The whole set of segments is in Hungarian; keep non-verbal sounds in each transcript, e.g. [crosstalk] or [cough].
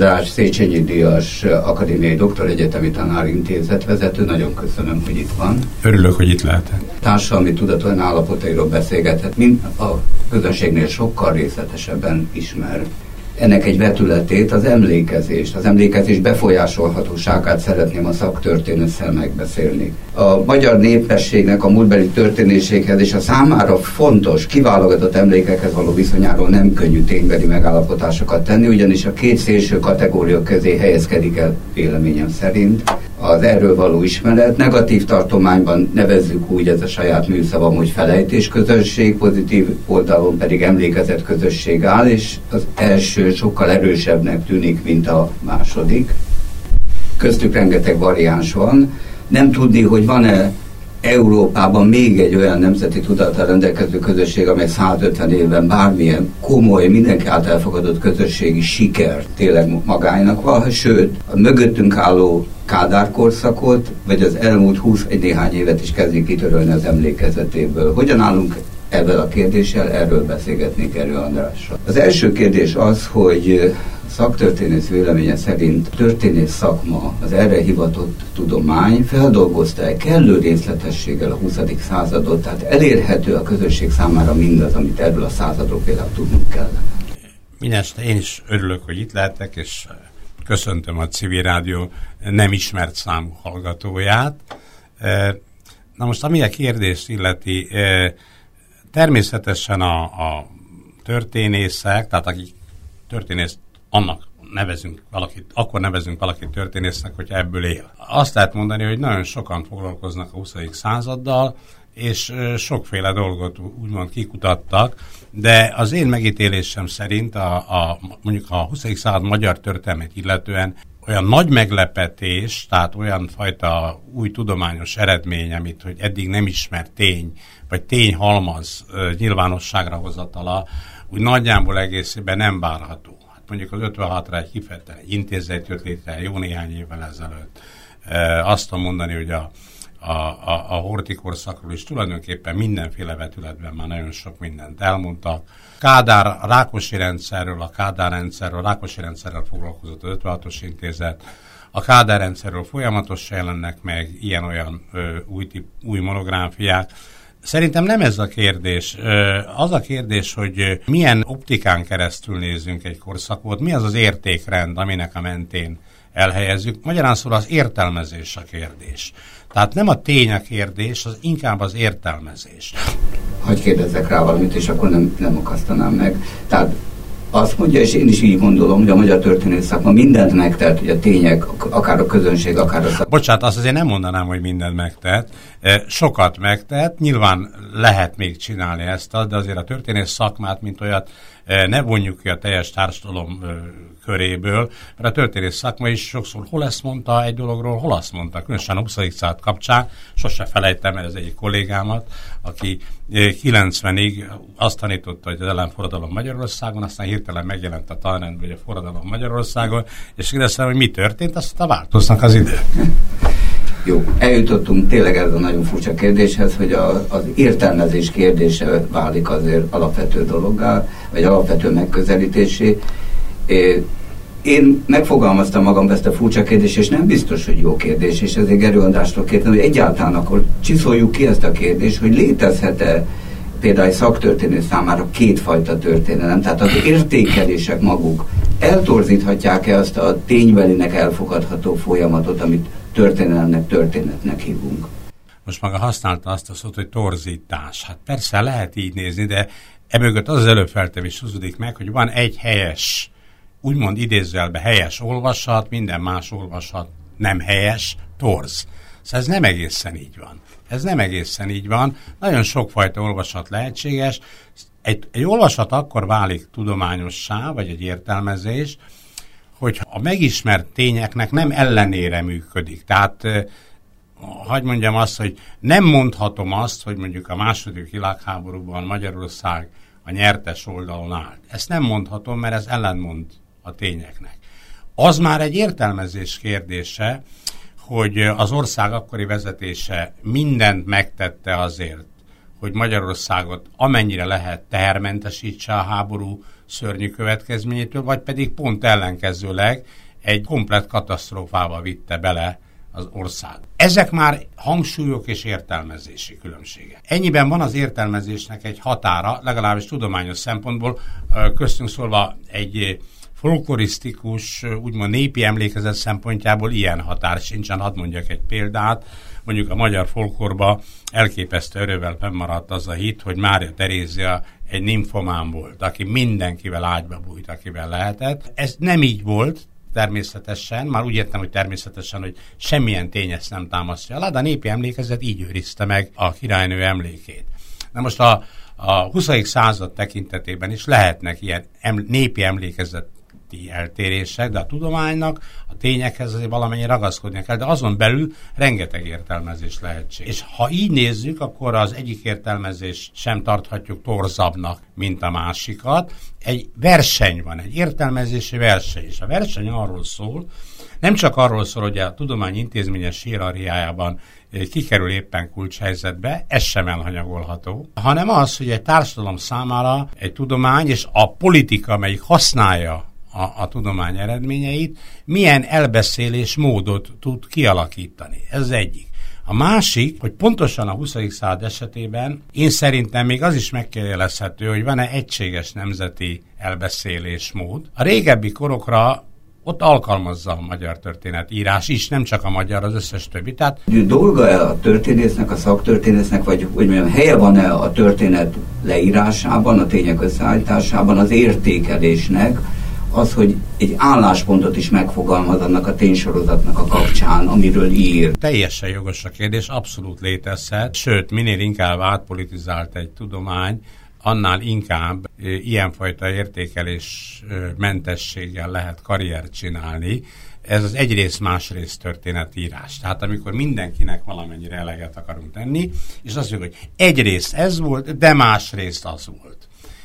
András, Széchenyi Díjas Akadémiai Doktor Egyetemi Tanárintézet vezető. Nagyon köszönöm, hogy itt van. Örülök, hogy itt lehetek. Társadalmi tudatlan állapotairól beszélgethet, mint a közönségnél sokkal részletesebben ismer ennek egy vetületét, az emlékezést, az emlékezés befolyásolhatóságát szeretném a szaktörténettel megbeszélni. A magyar népességnek a múltbeli történéséhez és a számára fontos, kiválogatott emlékekhez való viszonyáról nem könnyű ténybeli megállapotásokat tenni, ugyanis a két szélső kategória közé helyezkedik el véleményem szerint az erről való ismeret. Negatív tartományban nevezzük úgy, ez a saját műszavam, hogy felejtés közösség, pozitív oldalon pedig emlékezet közösség áll, és az első sokkal erősebbnek tűnik, mint a második. Köztük rengeteg variáns van. Nem tudni, hogy van-e Európában még egy olyan nemzeti tudattal rendelkező közösség, amely 150 évben bármilyen komoly, mindenki által elfogadott közösségi siker tényleg magának van, sőt, a mögöttünk álló Kádár korszakot, vagy az elmúlt 20 egy néhány évet is kezdik kitörölni az emlékezetéből. Hogyan állunk ebben a kérdéssel, erről beszélgetnék Erő Andrással. Az első kérdés az, hogy szaktörténész véleménye szerint történész szakma, az erre hivatott tudomány feldolgozta-e kellő részletességgel a 20. századot, tehát elérhető a közösség számára mindaz, amit erről a századról például tudnunk kellene. Mindenesetre én is örülök, hogy itt lehetek, és köszöntöm a civil rádió nem ismert számú hallgatóját. Na most, ami a kérdést illeti, természetesen a, a történészek, tehát akik történész annak nevezünk valakit, akkor nevezünk valakit történésznek, hogy ebből él. Azt lehet mondani, hogy nagyon sokan foglalkoznak a 20. századdal, és sokféle dolgot úgymond kikutattak, de az én megítélésem szerint a, a mondjuk a 20. század magyar történelmét illetően olyan nagy meglepetés, tehát olyan fajta új tudományos eredmény, amit hogy eddig nem ismert tény, vagy tényhalmaz nyilvánosságra hozatala, úgy nagyjából egészében nem várható mondjuk az 56-ra egy egy intézet jött létre jó néhány évvel ezelőtt. E, azt tudom mondani, hogy a, a, a, a hortikorszakról is tulajdonképpen mindenféle vetületben már nagyon sok mindent elmondtak. Kádár Rákosi rendszerről, a Kádár rendszerről, a Rákosi rendszerrel foglalkozott az 56-os intézet, a Kádár rendszerről folyamatosan jelennek meg ilyen-olyan új, tip, új monográfiák, Szerintem nem ez a kérdés. Az a kérdés, hogy milyen optikán keresztül nézzünk egy korszakot, mi az az értékrend, aminek a mentén elhelyezzük. Magyarán szóval az értelmezés a kérdés. Tehát nem a tény a kérdés, az inkább az értelmezés. Hogy kérdezzek rá valamit, és akkor nem, nem akasztanám meg. Tehát azt mondja, és én is így gondolom, hogy a magyar történész szakma mindent megtett, hogy a tények, akár a közönség, akár a szakma. Bocsát, azt azért nem mondanám, hogy mindent megtett. Sokat megtett, nyilván lehet még csinálni ezt, de azért a történész szakmát, mint olyat, ne vonjuk ki a teljes társadalom köréből, mert a történész szakma is sokszor hol ezt mondta egy dologról, hol azt mondta, különösen a 20. század kapcsán, sose felejtem el az egyik kollégámat, aki 90-ig azt tanította, hogy az ellenforradalom Magyarországon, aztán hirtelen megjelent a tanrendben, hogy a forradalom Magyarországon, és kérdeztem, hogy mi történt, azt a változnak az idő. Jó, eljutottunk tényleg ez a nagyon furcsa kérdéshez, hogy a, az értelmezés kérdése válik azért alapvető dologgá, vagy alapvető megközelítésé. Én megfogalmaztam magam ezt a furcsa kérdést, és nem biztos, hogy jó kérdés, és ezért Gerő Andrástól kértem, hogy egyáltalán akkor csiszoljuk ki ezt a kérdést, hogy létezhet-e például egy szaktörténő számára kétfajta történelem, tehát az értékelések maguk eltorzíthatják-e azt a ténybelinek elfogadható folyamatot, amit történelemnek, történetnek hívunk. Most maga használta azt a szót, hogy torzítás. Hát persze lehet így nézni, de emögött az az előfeltevés húzódik meg, hogy van egy helyes, úgymond idézőjelbe helyes olvasat, minden más olvasat nem helyes, torz. Szóval ez nem egészen így van. Ez nem egészen így van. Nagyon sokfajta olvasat lehetséges. Egy, egy olvasat akkor válik tudományossá, vagy egy értelmezés, hogy a megismert tényeknek nem ellenére működik. Tehát hagyd mondjam azt, hogy nem mondhatom azt, hogy mondjuk a második világháborúban Magyarország a nyertes oldalon áll. Ezt nem mondhatom, mert ez ellenmond a tényeknek. Az már egy értelmezés kérdése, hogy az ország akkori vezetése mindent megtette azért, hogy Magyarországot amennyire lehet tehermentesítse a háború szörnyű következményétől, vagy pedig pont ellenkezőleg egy komplet katasztrófába vitte bele az ország. Ezek már hangsúlyok és értelmezési különbsége. Ennyiben van az értelmezésnek egy határa, legalábbis tudományos szempontból, köztünk szólva egy folklorisztikus, úgymond népi emlékezet szempontjából ilyen határ sincsen. Hadd mondjak egy példát. Mondjuk a magyar folklorba elképesztő erővel fennmaradt az a hit, hogy Mária Terézia egy nymphomán volt, aki mindenkivel ágyba bújt, akivel lehetett. Ez nem így volt, természetesen, már úgy értem, hogy természetesen, hogy semmilyen tény ezt nem támasztja alá, de a népi emlékezet így őrizte meg a királynő emlékét. Na most a, a 20. század tekintetében is lehetnek ilyen em, népi emlékezet közötti eltérések, de a tudománynak a tényekhez azért valamennyi ragaszkodni kell, de azon belül rengeteg értelmezés lehetséges. És ha így nézzük, akkor az egyik értelmezés sem tarthatjuk torzabbnak, mint a másikat. Egy verseny van, egy értelmezési verseny, és a verseny arról szól, nem csak arról szól, hogy a tudomány intézményes hierarchiájában eh, kikerül éppen kulcshelyzetbe, ez sem elhanyagolható, hanem az, hogy egy társadalom számára egy tudomány és a politika, amelyik használja a, a tudomány eredményeit, milyen elbeszélés módot tud kialakítani. Ez egyik. A másik, hogy pontosan a 20. század esetében én szerintem még az is megkérdezhető, hogy van-e egységes nemzeti elbeszélésmód. A régebbi korokra ott alkalmazza a magyar történet írás is, nem csak a magyar, az összes többi. Tehát... Dolga-e a történésznek, a szaktörténésznek, vagy hogy mondjam, helye van-e a történet leírásában, a tények összeállításában, az értékelésnek, az, hogy egy álláspontot is megfogalmaz annak a ténysorozatnak a kapcsán, amiről ír. Teljesen jogos a kérdés, abszolút létezhet, sőt, minél inkább átpolitizált egy tudomány, annál inkább e, ilyenfajta értékelés e, mentességgel lehet karriert csinálni. Ez az egyrészt másrészt történetírás. Tehát amikor mindenkinek valamennyire eleget akarunk tenni, és azt mondjuk, hogy egyrészt ez volt, de másrészt az volt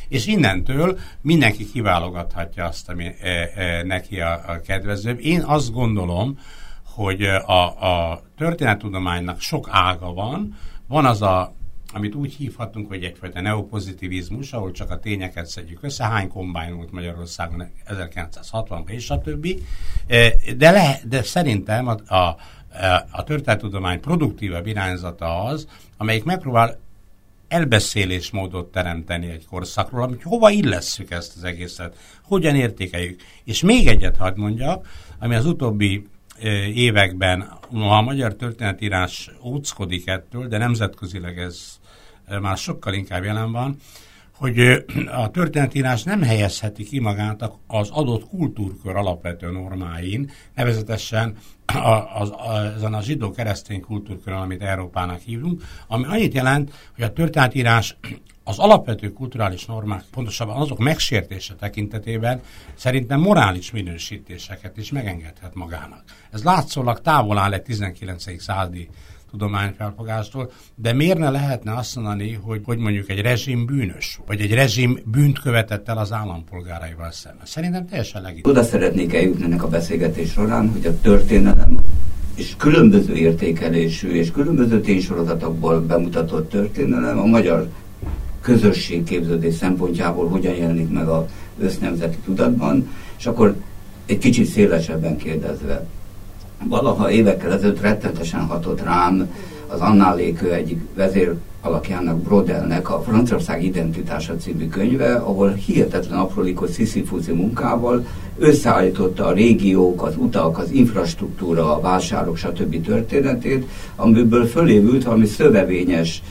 és innentől mindenki kiválogathatja azt, ami e, e, neki a, a kedvezőbb. Én azt gondolom, hogy a, a történettudománynak sok ága van, van az a amit úgy hívhatunk, hogy egyfajta neopozitivizmus, ahol csak a tényeket szedjük össze, hány kombány volt Magyarországon 1960-ban és a többi, e, de, le, de szerintem a, a, a történettudomány produktívabb irányzata az, amelyik megpróbál elbeszélésmódot teremteni egy korszakról, amit hova illesszük ezt az egészet, hogyan értékeljük. És még egyet hadd mondjak, ami az utóbbi években, a magyar történetírás óckodik ettől, de nemzetközileg ez már sokkal inkább jelen van, hogy a történetírás nem helyezheti ki magát az adott kultúrkör alapvető normáin, nevezetesen a, az, a, ezen a zsidó-keresztény kultúrkörön, amit Európának hívunk, ami annyit jelent, hogy a történetírás az alapvető kulturális normák, pontosabban azok megsértése tekintetében szerintem morális minősítéseket is megengedhet magának. Ez látszólag távol áll egy 19. századi tudományfelfogástól, de miért ne lehetne azt mondani, hogy, hogy mondjuk egy rezsim bűnös, vagy egy rezsim bűnt követett el az állampolgáraival szemben? Szerintem teljesen legitim. Oda szeretnék eljutni ennek a beszélgetés során, hogy a történelem és különböző értékelésű és különböző ténysorozatokból bemutatott történelem a magyar közösségképződés szempontjából hogyan jelenik meg a össznemzeti tudatban, és akkor egy kicsit szélesebben kérdezve, valaha évekkel ezelőtt rettentesen hatott rám az Annál Lékő egyik vezér alakjának, Brodelnek a Franciaország identitása című könyve, ahol hihetetlen aprólékos sziszifúzi munkával összeállította a régiók, az utak, az infrastruktúra, a vásárok, stb. történetét, amiből fölévült valami szövevényes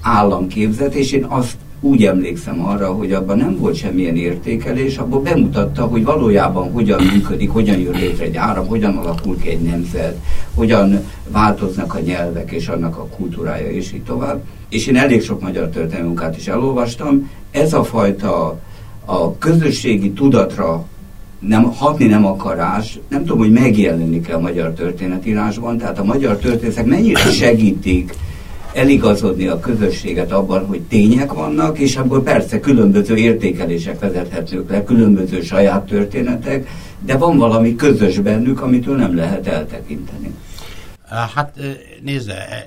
államképzet, és én azt úgy emlékszem arra, hogy abban nem volt semmilyen értékelés, abban bemutatta, hogy valójában hogyan működik, hogyan jön létre egy áram, hogyan alakul ki egy nemzet, hogyan változnak a nyelvek és annak a kultúrája, és így tovább. És én elég sok magyar történelmi munkát is elolvastam. Ez a fajta a közösségi tudatra nem, hatni nem akarás, nem tudom, hogy megjelenik-e a magyar történetírásban, tehát a magyar történetek mennyire segítik eligazodni a közösséget abban, hogy tények vannak, és abból persze különböző értékelések vezethetők le, különböző saját történetek, de van valami közös bennük, amitől nem lehet eltekinteni. Hát nézze,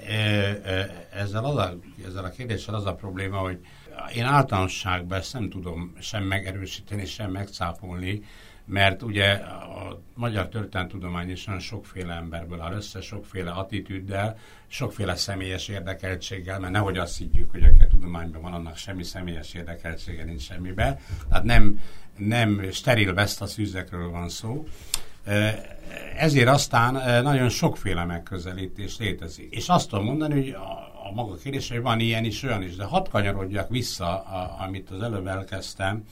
ezzel, az a, ezzel a kérdéssel az a probléma, hogy én általánosságban ezt nem tudom sem megerősíteni, sem megcáfolni, mert ugye a magyar történeltudomány is nagyon sokféle emberből áll össze, sokféle attitűddel, sokféle személyes érdekeltséggel, mert nehogy azt higgyük, hogy a tudományban van, annak semmi személyes érdekeltsége nincs semmibe. Tehát nem, nem steril a szűzekről van szó. Ezért aztán nagyon sokféle megközelítés létezik. És azt tudom mondani, hogy a, a maga kérdés, hogy van ilyen is, olyan is, de hadd kanyarodjak vissza, a, amit az előbb elkezdtem,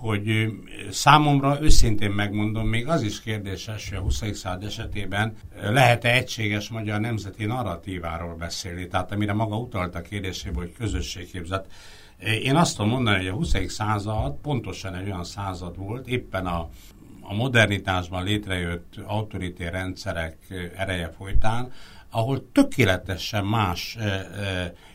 hogy számomra őszintén megmondom, még az is kérdéses, hogy a 20. század esetében lehet-e egységes magyar nemzeti narratíváról beszélni, tehát amire maga utalt a kérdéséből, hogy közösségképzet. Én azt tudom mondani, hogy a 20. század pontosan egy olyan század volt, éppen a, a modernitásban létrejött autoritér rendszerek ereje folytán, ahol tökéletesen más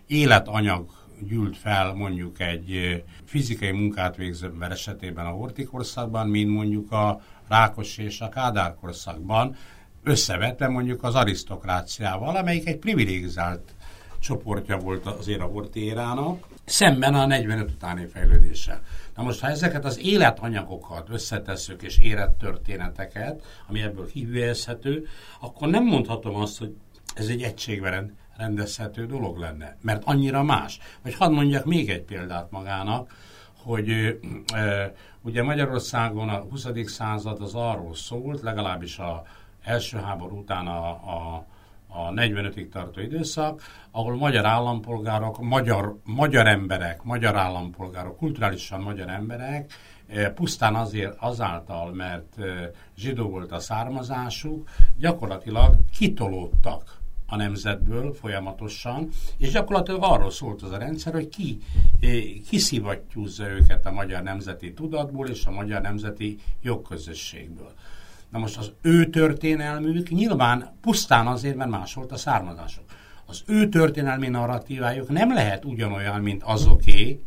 életanyag gyűlt fel mondjuk egy fizikai munkát végző ember esetében a hortikorszakban, mint mondjuk a Rákos és a Kádár korszakban, összevetve mondjuk az arisztokráciával, amelyik egy privilegizált csoportja volt azért a hortérának, szemben a 45 utáni fejlődéssel. Na most, ha ezeket az életanyagokat összetesszük és élettörténeteket, ami ebből hívőjelezhető, akkor nem mondhatom azt, hogy ez egy egységben rendezhető dolog lenne, mert annyira más. Vagy hadd mondjak még egy példát magának, hogy e, ugye Magyarországon a 20. század az arról szólt, legalábbis a első háború után a, a, a 45-ig tartó időszak, ahol magyar állampolgárok, magyar, magyar emberek, magyar állampolgárok, kulturálisan magyar emberek, pusztán azért azáltal, mert zsidó volt a származásuk, gyakorlatilag kitolódtak a nemzetből folyamatosan, és gyakorlatilag arról szólt az a rendszer, hogy ki eh, kiszivattyúzza őket a magyar nemzeti tudatból és a magyar nemzeti jogközösségből. Na most az ő történelmük nyilván pusztán azért, mert más volt a származások. Az ő történelmi narratívájuk nem lehet ugyanolyan, mint azoké,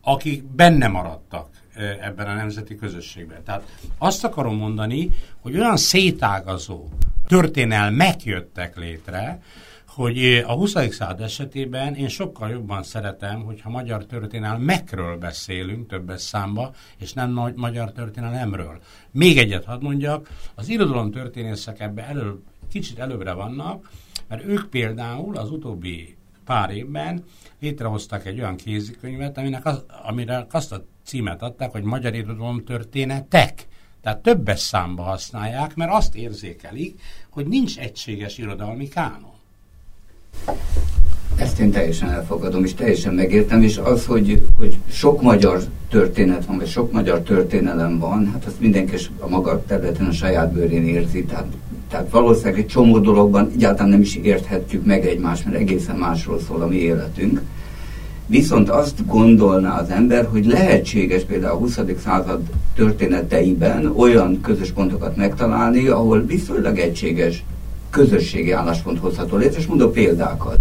akik benne maradtak ebben a nemzeti közösségben. Tehát azt akarom mondani, hogy olyan szétágazó történelmek jöttek létre, hogy a 20. század esetében én sokkal jobban szeretem, hogyha magyar történelmekről beszélünk többes számba, és nem magyar történelemről. Még egyet hadd mondjak, az irodalom történészek ebbe elő, kicsit előbbre vannak, mert ők például az utóbbi pár évben létrehoztak egy olyan kézikönyvet, aminek az, amire azt a címet adták, hogy Magyar Irodalom Történetek. Tehát többes számba használják, mert azt érzékelik, hogy nincs egységes irodalmi kánon. Ezt én teljesen elfogadom, és teljesen megértem, és az, hogy, hogy sok magyar történet van, vagy sok magyar történelem van, hát azt mindenki a maga területen a saját bőrén érzi, tehát, tehát valószínűleg egy csomó dologban egyáltalán nem is érthetjük meg egymást, mert egészen másról szól a mi életünk. Viszont azt gondolná az ember, hogy lehetséges például a 20. század történeteiben olyan közös pontokat megtalálni, ahol viszonylag egységes közösségi álláspont hozható létre, és mondok példákat.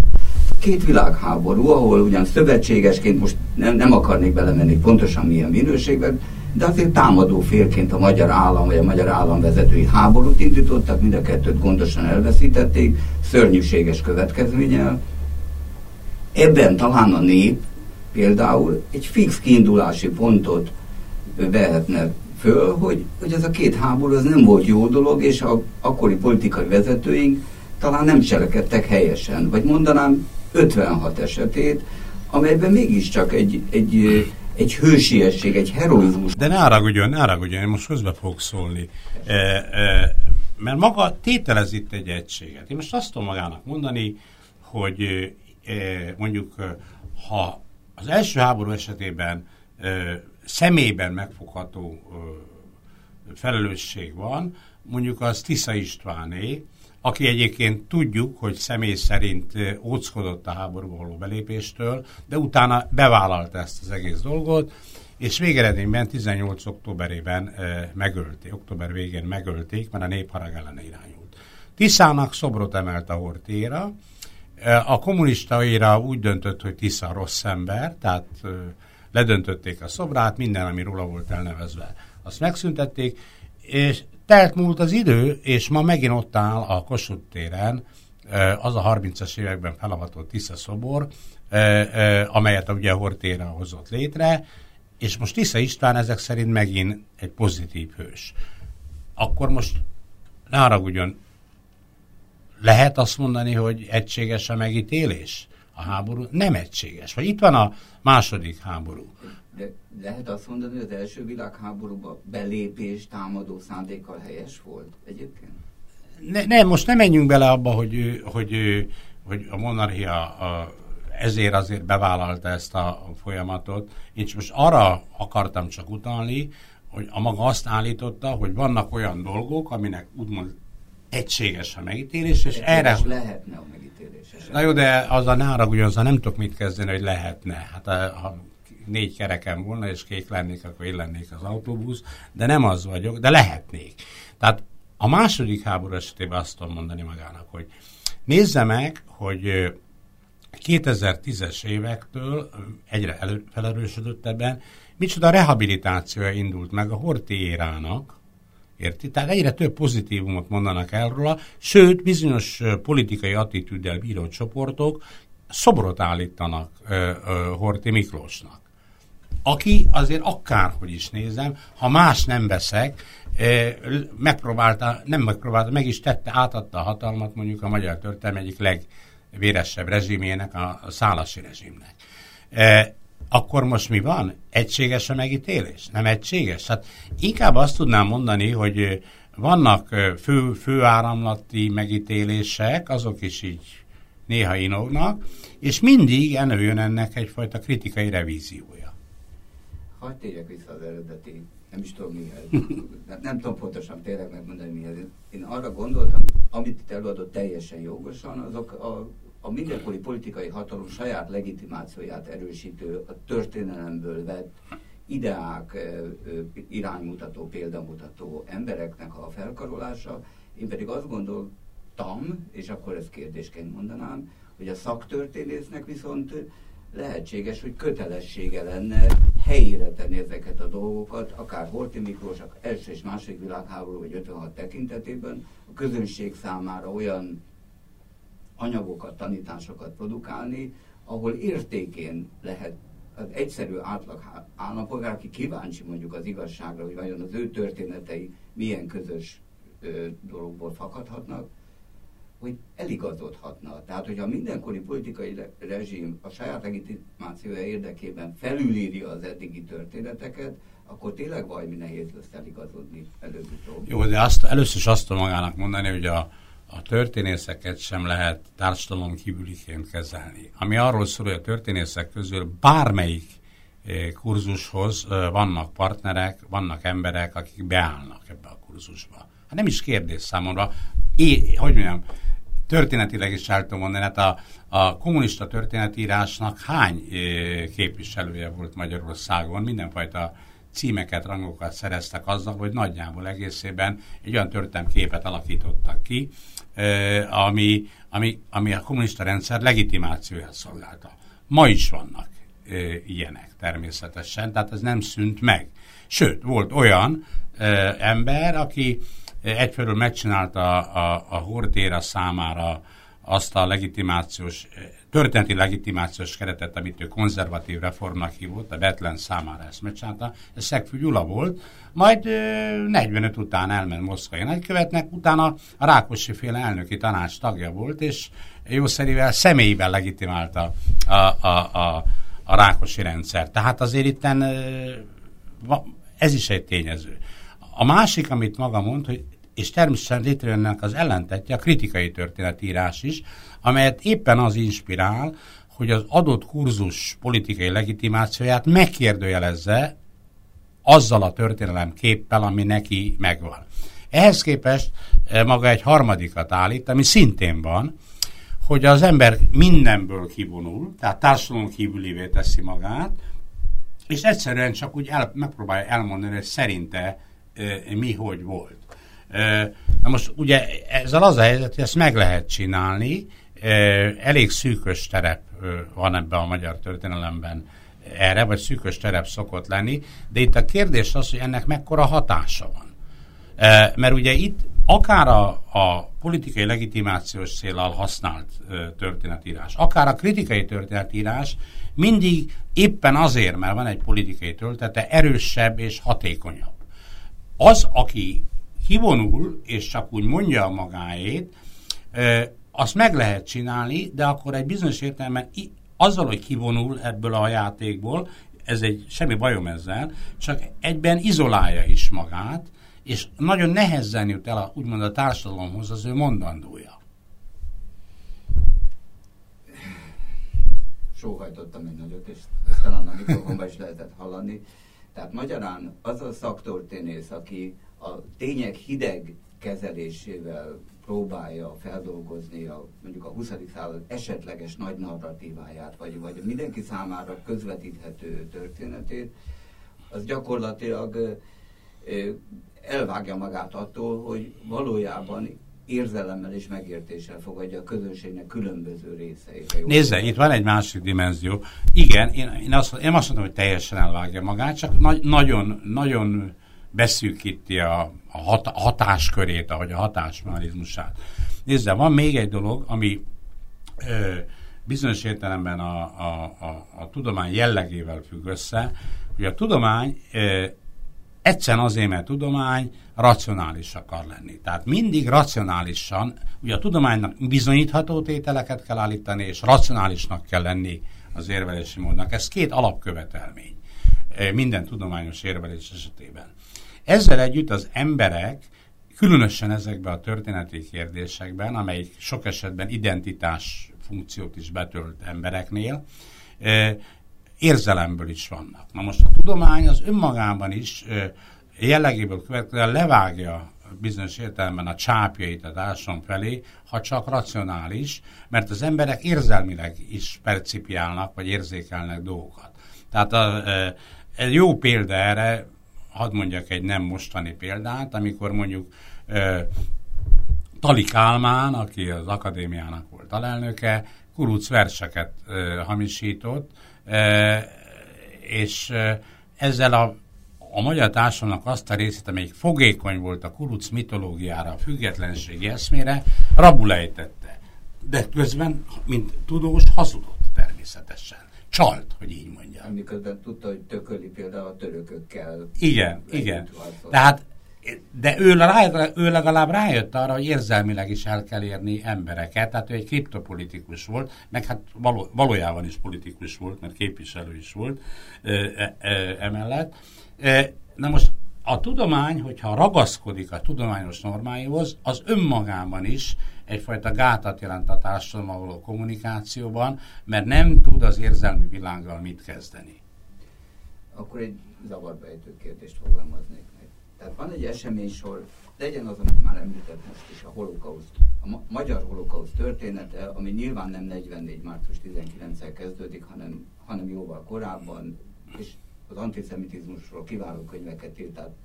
Két világháború, ahol ugyan szövetségesként, most nem, nem akarnék belemenni pontosan milyen minőségben, de azért támadó félként a magyar állam vagy a magyar államvezetői háborút indítottak, mind a kettőt gondosan elveszítették, szörnyűséges következménnyel, Ebben talán a nép például egy fix kiindulási pontot vehetne föl, hogy, hogy ez a két háború az nem volt jó dolog, és a akkori politikai vezetőink talán nem cselekedtek helyesen. Vagy mondanám 56 esetét, amelyben mégiscsak egy, egy, egy hősiesség, egy heroizmus. De ne haragudjon, ne haragudjon, én most közbe fogok szólni. E, e, mert maga tételez itt egy egységet. Én most azt tudom magának mondani, hogy mondjuk ha az első háború esetében személyben megfogható felelősség van, mondjuk az Tisza Istváné, aki egyébként tudjuk, hogy személy szerint óckodott a háborúba való belépéstől, de utána bevállalta ezt az egész dolgot, és végeredményben 18. októberében megölték, október végén megölték, mert a népharag ellene irányult. Tiszának szobrot emelt a hortéra, a kommunista úgy döntött, hogy Tisza rossz ember, tehát ledöntötték a szobrát, minden, ami róla volt elnevezve, azt megszüntették, és telt múlt az idő, és ma megint ott áll a Kossuth téren az a 30-as években felavatott Tisza szobor, amelyet ugye Hortéra hozott létre, és most Tisza István ezek szerint megint egy pozitív hős. Akkor most ne haragudjon, lehet azt mondani, hogy egységes a megítélés? A háború nem egységes. Vagy itt van a második háború. De lehet azt mondani, hogy az első világháborúba belépés támadó szándékkal helyes volt egyébként? Ne, nem, most nem menjünk bele abba, hogy, hogy, hogy a monarchia a, ezért azért bevállalta ezt a folyamatot. Én most arra akartam csak utalni, hogy a maga azt állította, hogy vannak olyan dolgok, aminek úgymond egységes a megítélés, és erre... lehetne a megítélés. Na jó, de az a nára azzal nem tudok mit kezdeni, hogy lehetne. Hát ha négy kerekem volna, és kék lennék, akkor én lennék az autóbusz, de nem az vagyok, de lehetnék. Tehát a második háború esetében azt tudom mondani magának, hogy nézze meg, hogy 2010-es évektől egyre elő, felerősödött ebben, micsoda rehabilitációja indult meg a Horti érának, Érti? Tehát egyre több pozitívumot mondanak el róla, sőt, bizonyos politikai attitűddel bíró csoportok szobrot állítanak ö, ö, Horti Miklósnak. Aki azért akárhogy is nézem, ha más nem veszek, megpróbálta, nem megpróbálta, meg is tette, átadta a hatalmat mondjuk a magyar történelem egyik legvéresebb rezsimjének, a, a szálasi rezsimnek. Akkor most mi van? Egységes a megítélés? Nem egységes? Hát inkább azt tudnám mondani, hogy vannak fő, főáramlati megítélések, azok is így néha inognak, és mindig előjön ennek egyfajta kritikai revíziója. Hadd térjek vissza az eredeti nem is tudom mihez. [laughs] nem, nem tudom pontosan tényleg megmondani mihez. Én arra gondoltam, amit itt előadott teljesen jogosan, azok a, a mindenkori politikai hatalom saját legitimációját erősítő, a történelemből vett ideák, iránymutató, példamutató embereknek a felkarolása. Én pedig azt gondoltam, és akkor ezt kérdésként mondanám, hogy a szaktörténésznek viszont lehetséges, hogy kötelessége lenne helyére tenni ezeket a dolgokat, akár Horti Miklós, első és második világháború vagy 56 tekintetében a közönség számára olyan anyagokat, tanításokat produkálni, ahol értékén lehet az egyszerű átlag állampolgár, aki kíváncsi mondjuk az igazságra, hogy vajon az ő történetei milyen közös ö, dologból fakadhatnak, hogy eligazodhatna. Tehát, hogyha mindenkori politikai rezsim a saját legitimációja érdekében felülírja az eddigi történeteket, akkor tényleg valami nehéz lesz eligazodni előbb-utóbb. Jó, de azt, először is azt tudom magának mondani, hogy a, a történészeket sem lehet társadalom kívüliként kezelni. Ami arról szól, hogy a történészek közül bármelyik eh, kurzushoz eh, vannak partnerek, vannak emberek, akik beállnak ebbe a kurzusba. Hát nem is kérdés számomra. É, hogy mondjam, történetileg is el tudom mondani, hát a, a kommunista történetírásnak hány képviselője volt Magyarországon, mindenfajta címeket, rangokat szereztek azzal, hogy nagyjából egészében egy olyan képet alakítottak ki, ami, ami, ami a kommunista rendszer legitimációját szolgálta. Ma is vannak ilyenek természetesen, tehát ez nem szűnt meg. Sőt, volt olyan ember, aki egyfelől megcsinálta a, a, a Hortéra számára azt a legitimációs, történeti legitimációs keretet, amit ő konzervatív reformnak hívott, a Betlen számára ezt megcsinálta, ez Szegfű Gyula volt, majd 45 után elment Moszkvai nagykövetnek, utána a Rákosi féle elnöki tanács tagja volt, és jószerivel személyben legitimálta a, a, a, a Rákosi rendszer. Tehát azért itten ez is egy tényező. A másik, amit maga mond, hogy és természetesen létrejönnek az ellentetje, a kritikai történetírás is, amelyet éppen az inspirál, hogy az adott kurzus politikai legitimációját megkérdőjelezze azzal a történelem képpel, ami neki megvan. Ehhez képest e, maga egy harmadikat állít, ami szintén van, hogy az ember mindenből kivonul, tehát társadalom kívülivé teszi magát, és egyszerűen csak úgy el, megpróbálja elmondani, hogy szerinte e, mi hogy volt. Na most ugye ezzel az a helyzet, hogy ezt meg lehet csinálni, elég szűkös terep van ebben a magyar történelemben erre, vagy szűkös terep szokott lenni, de itt a kérdés az, hogy ennek mekkora hatása van. Mert ugye itt akár a, a politikai legitimációs célral használt történetírás, akár a kritikai történetírás mindig éppen azért, mert van egy politikai töltete, erősebb és hatékonyabb. Az, aki kivonul, és csak úgy mondja a magáét, azt meg lehet csinálni, de akkor egy bizonyos értelemben azzal, hogy kivonul ebből a játékból, ez egy semmi bajom ezzel, csak egyben izolálja is magát, és nagyon nehezen jut el a, úgymond a társadalomhoz az ő mondandója. Sóhajtottam egy nagyot, és ezt talán a mikrofonban is lehetett hallani. Tehát magyarán az a szaktorténész, aki a tények hideg kezelésével próbálja feldolgozni a, mondjuk a 20. század esetleges nagy narratíváját, vagy, vagy mindenki számára közvetíthető történetét, az gyakorlatilag elvágja magát attól, hogy valójában érzelemmel és megértéssel fogadja a közönségnek különböző részeit. Nézze, itt van egy másik dimenzió. Igen, én, én, azt, én azt mondom, hogy teljesen elvágja magát, csak nagy, nagyon, nagyon beszűkíti a, a, hat, hatáskörét, ahogy a hatásmechanizmusát. Nézze, van még egy dolog, ami ö, bizonyos értelemben a, a, a, a tudomány jellegével függ össze, hogy a tudomány ö, egyszerűen azért, mert tudomány racionális akar lenni. Tehát mindig racionálisan, ugye a tudománynak bizonyítható tételeket kell állítani, és racionálisnak kell lenni az érvelési módnak. Ez két alapkövetelmény minden tudományos érvelés esetében. Ezzel együtt az emberek, különösen ezekben a történeti kérdésekben, amelyik sok esetben identitás funkciót is betölt embereknél, érzelemből is vannak. Na most a tudomány az önmagában is jellegéből következően levágja bizonyos értelemben a csápjait a társadalom felé, ha csak racionális, mert az emberek érzelmileg is percipiálnak, vagy érzékelnek dolgokat. Tehát a, egy jó példa erre, hadd mondjak egy nem mostani példát, amikor mondjuk Tali Kálmán, aki az akadémiának volt alelnöke, kuruc verseket hamisított, és ezzel a, a magyar társadalomnak azt a részét, amelyik fogékony volt a kuruc mitológiára, a függetlenségi eszmére, rabulejtette. De közben, mint tudós, hazudott természetesen. Csalt, hogy így mondja. Miközben tudta, hogy tököli például a törökökkel. Igen, igen. Tehát de ő, rá, ő legalább rájött arra, hogy érzelmileg is el kell érni embereket, tehát ő egy kriptopolitikus volt, meg hát való, valójában is politikus volt, mert képviselő is volt e, e, emellett. E, na most a tudomány, hogyha ragaszkodik a tudományos normáihoz, az önmagában is egyfajta gátat jelent a társadalommal való kommunikációban, mert nem tud az érzelmi világgal mit kezdeni. Akkor egy zavarbejtő kérdést fogalmaznék tehát van egy eseménysor, legyen az, amit már említett most is, a holokauszt, a ma- magyar holokauszt története, ami nyilván nem 44. március 19-el kezdődik, hanem, hanem jóval korábban, és az antiszemitizmusról kiváló könyveket írt, tehát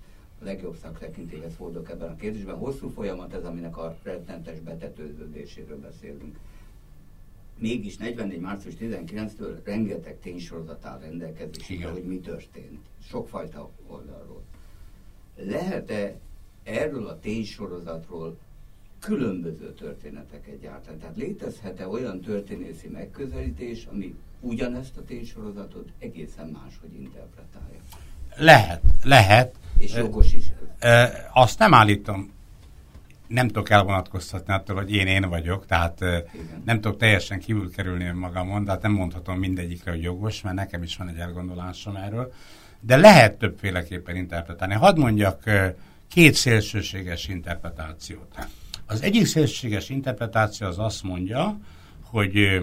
legjobb szaktekintélyhez fordulok ebben a kérdésben. Hosszú folyamat ez, aminek a rettentes betetőződéséről beszélünk. Mégis 44. március 19-től rengeteg ténysorozat áll rendelkezésre, hogy mi történt. Sokfajta oldalról lehet-e erről a ténysorozatról különböző történetek gyártani? Tehát létezhet-e olyan történészi megközelítés, ami ugyanezt a ténysorozatot egészen máshogy interpretálja? Lehet, lehet. És jogos is. Azt nem állítom, nem tudok elvonatkoztatni attól, hogy én én vagyok, tehát Igen. nem tudok teljesen kívül kerülni magamon, de hát nem mondhatom mindegyikre, hogy jogos, mert nekem is van egy elgondolásom erről de lehet többféleképpen interpretálni. Hadd mondjak két szélsőséges interpretációt. Az egyik szélsőséges interpretáció az azt mondja, hogy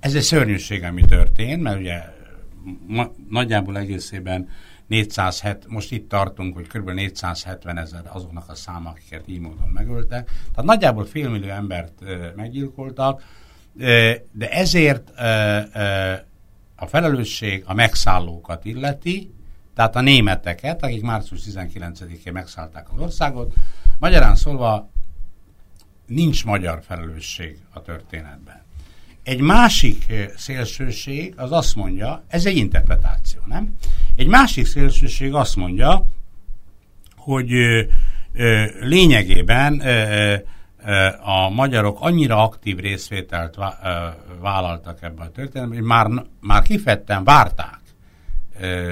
ez egy szörnyűség, ami történt, mert ugye ma, nagyjából egészében 407, most itt tartunk, hogy kb. 470 ezer azoknak a száma, akiket így módon megöltek. Tehát nagyjából félmillió embert meggyilkoltak, de ezért a felelősség a megszállókat illeti, tehát a németeket, akik március 19-én megszállták az országot. Magyarán szólva nincs magyar felelősség a történetben. Egy másik szélsőség az azt mondja, ez egy interpretáció, nem? Egy másik szélsőség azt mondja, hogy ö, lényegében a magyarok annyira aktív részvételt vállaltak ebben a történetben, hogy már, már kifetten várták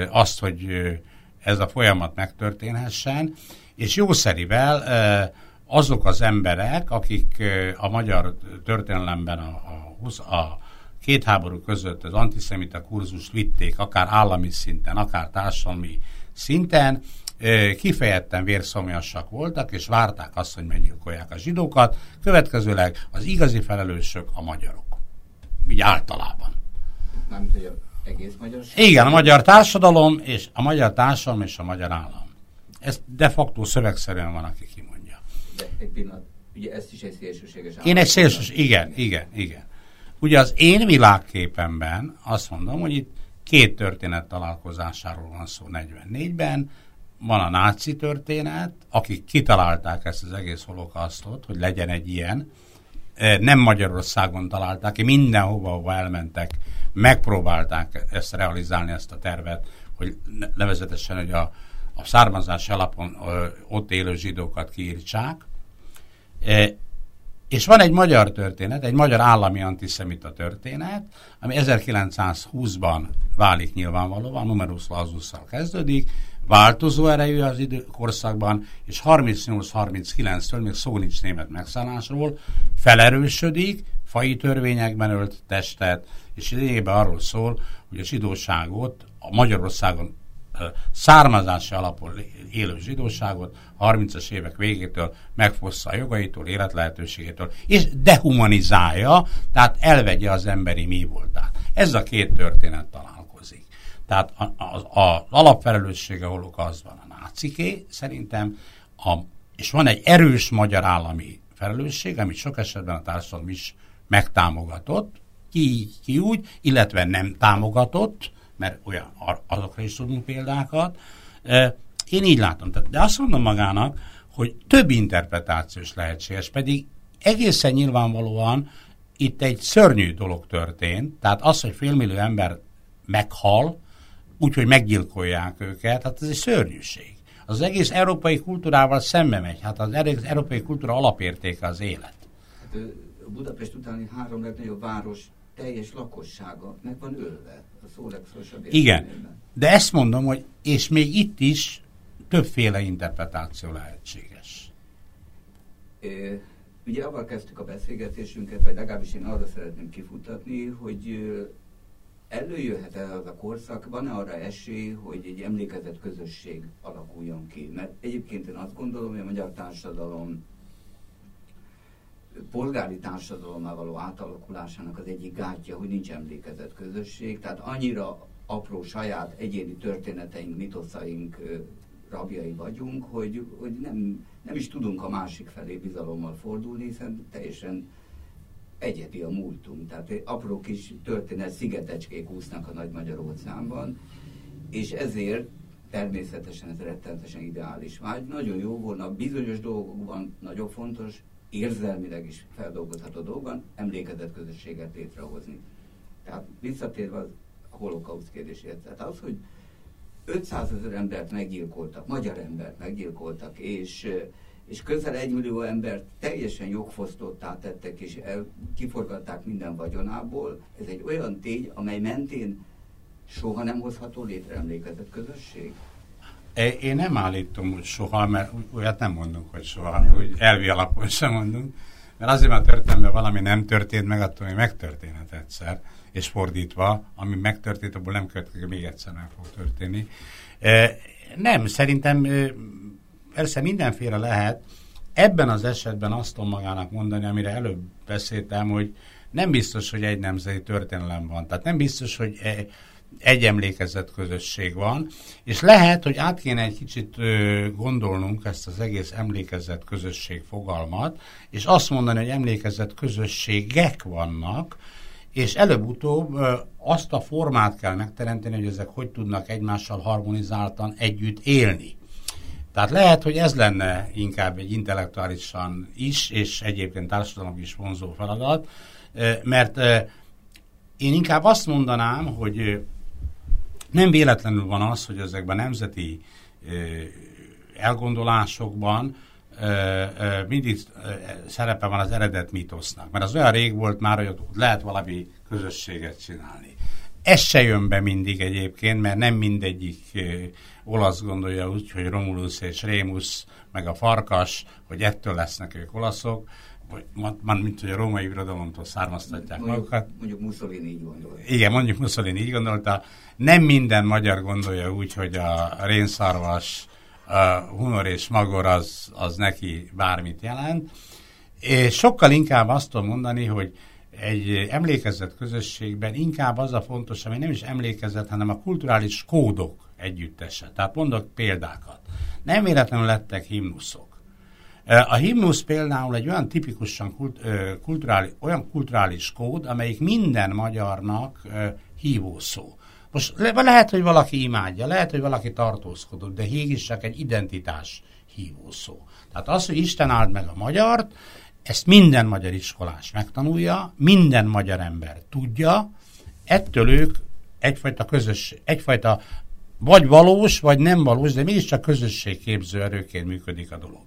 azt, hogy ez a folyamat megtörténhessen, és jószerivel azok az emberek, akik a magyar történelemben a, a, a két háború között az antiszemita kurzust vitték, akár állami szinten, akár társadalmi szinten, kifejezetten vérszomjasak voltak, és várták azt, hogy meggyilkolják a zsidókat, következőleg az igazi felelősök a magyarok. Így általában. Nem tudja, egész magyar Igen, a magyar társadalom, és a magyar társadalom és a magyar állam. Ez de facto szövegszerűen van, aki kimondja. De egy pillanat, ugye ezt is egy szélsőséges Én egy szélsős, igen, igen, igen. Ugye az én világképemben azt mondom, hogy itt két történet találkozásáról van szó 44-ben, van a náci történet, akik kitalálták ezt az egész holokasztot, hogy legyen egy ilyen, e, nem Magyarországon találták ki, mindenhova, ahova elmentek, megpróbálták ezt realizálni, ezt a tervet, hogy nevezetesen, hogy a, a származás alapon ott élő zsidókat kiírtsák. E, és van egy magyar történet, egy magyar állami antiszemita történet, ami 1920-ban válik nyilvánvalóan, numerus claususszal kezdődik, változó erejű az időkorszakban, és 38-39-től még szó nincs német megszállásról, felerősödik, fai törvényekben ölt testet, és lényegében arról szól, hogy a zsidóságot a Magyarországon származási alapon élő zsidóságot 30-as évek végétől megfossza a jogaitól, életlehetőségétől, és dehumanizálja, tehát elvegye az emberi mi voltát. Ez a két történet találkozik. Tehát az, az alapfelelőssége az van a náciké, szerintem, a, és van egy erős magyar állami felelősség, amit sok esetben a társadalom is megtámogatott, ki ki úgy, illetve nem támogatott, mert olyan, azokra is tudunk példákat. Én így látom. De azt mondom magának, hogy több interpretációs lehetséges, pedig egészen nyilvánvalóan itt egy szörnyű dolog történt, tehát az, hogy félmillió ember meghal, úgyhogy meggyilkolják őket, hát ez egy szörnyűség. Az egész európai kultúrával szembe megy. Hát az európai kultúra alapértéke az élet. Hát, Budapest utáni három legnagyobb város teljes lakossága meg van ölve a szó legszorosabb Igen, de ezt mondom, hogy és még itt is többféle interpretáció lehetséges. É, ugye avval kezdtük a beszélgetésünket, vagy legalábbis én arra szeretném kifutatni, hogy előjöhet el az a korszak, van-e arra esély, hogy egy emlékezett közösség alakuljon ki? Mert egyébként én azt gondolom, hogy a magyar társadalom polgári társadalommal való átalakulásának az egyik gátja, hogy nincs emlékezett közösség, tehát annyira apró saját egyéni történeteink, mitoszaink rabjai vagyunk, hogy, hogy nem, nem is tudunk a másik felé bizalommal fordulni, hiszen teljesen egyedi a múltunk. Tehát apró kis történet szigetecskék úsznak a nagy magyar óceánban, és ezért természetesen ez rettenetesen ideális vágy. Nagyon jó volna, bizonyos dolgokban nagyon fontos, érzelmileg is feldolgozható dolgban emlékezett közösséget létrehozni. Tehát visszatérve az holokauszt kérdéséhez, tehát az, hogy 500 ezer embert meggyilkoltak, magyar embert meggyilkoltak, és, és közel egy millió embert teljesen jogfosztottá tettek, és el, kiforgatták minden vagyonából, ez egy olyan tény, amely mentén soha nem hozható létre emlékezett közösség. Én nem állítom, hogy soha, mert olyat nem mondunk, hogy soha, hogy elvi alapon sem mondunk, mert azért, mert történetben valami nem történt meg, attól hogy megtörténhet egyszer, és fordítva, ami megtörtént, abból nem következik, még egyszer meg fog történni. Nem, szerintem persze mindenféle lehet. Ebben az esetben azt tudom magának mondani, amire előbb beszéltem, hogy nem biztos, hogy egy nemzeti történelem van. Tehát nem biztos, hogy egy emlékezett közösség van, és lehet, hogy át kéne egy kicsit ö, gondolnunk ezt az egész emlékezett közösség fogalmat, és azt mondani, hogy emlékezett közösségek vannak, és előbb-utóbb azt a formát kell megteremteni, hogy ezek hogy tudnak egymással harmonizáltan együtt élni. Tehát lehet, hogy ez lenne inkább egy intellektuálisan is, és egyébként társadalom is vonzó feladat, mert én inkább azt mondanám, hogy nem véletlenül van az, hogy ezekben nemzeti elgondolásokban mindig szerepe van az eredet mitosznak, mert az olyan rég volt már, hogy ott lehet valami közösséget csinálni. Ez se jön be mindig egyébként, mert nem mindegyik olasz gondolja úgy, hogy Romulus és Rémus, meg a farkas, hogy ettől lesznek ők olaszok, vagy man, mint hogy a római birodalomtól származtatják mondjuk, magukat. Mondjuk Mussolini így gondolta. Igen, mondjuk Mussolini így gondolta. Nem minden magyar gondolja úgy, hogy a rénszarvas, a hunor és magor az, az neki bármit jelent. És sokkal inkább azt tudom mondani, hogy egy emlékezett közösségben inkább az a fontos, ami nem is emlékezett, hanem a kulturális kódok együttese. Tehát mondok példákat. Nem véletlenül lettek himnuszok. A himnusz például egy olyan tipikusan kult, kulturális, olyan kulturális kód, amelyik minden magyarnak hívószó. Most le, lehet, hogy valaki imádja, lehet, hogy valaki tartózkodott, de mégis csak egy identitás hívószó. Tehát az, hogy Isten áld meg a magyart, ezt minden magyar iskolás megtanulja, minden magyar ember tudja, ettől ők egyfajta közösség, egyfajta vagy valós, vagy nem valós, de mégiscsak közösségképző erőként működik a dolog.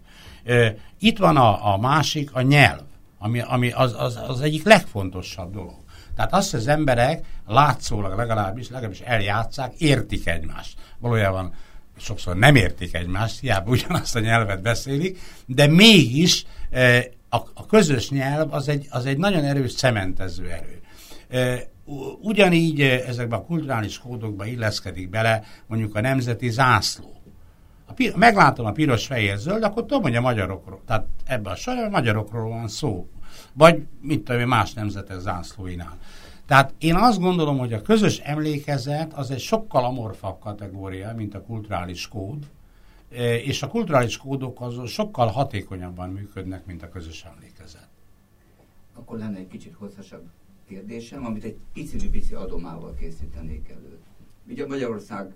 Itt van a, a másik, a nyelv, ami, ami az, az, az egyik legfontosabb dolog. Tehát azt, az emberek látszólag legalábbis, legalábbis eljátszák, értik egymást. Valójában sokszor nem értik egymást, hiába ugyanazt a nyelvet beszélik, de mégis a, a közös nyelv az egy, az egy nagyon erős cementező erő. Ugyanígy ezekben a kulturális kódokba illeszkedik bele mondjuk a nemzeti zászló. A pir- meglátom a piros, fehér, zöld, akkor tudom, hogy a magyarokról, tehát ebben a sorban a magyarokról van szó. Vagy, mit tudom más nemzetek zászlóinál. Tehát én azt gondolom, hogy a közös emlékezet az egy sokkal amorfabb kategória, mint a kulturális kód, e, és a kulturális kódok az sokkal hatékonyabban működnek, mint a közös emlékezet. Akkor lenne egy kicsit hosszasabb kérdésem, amit egy pici-pici adomával készítenék elő. Ugye Magyarország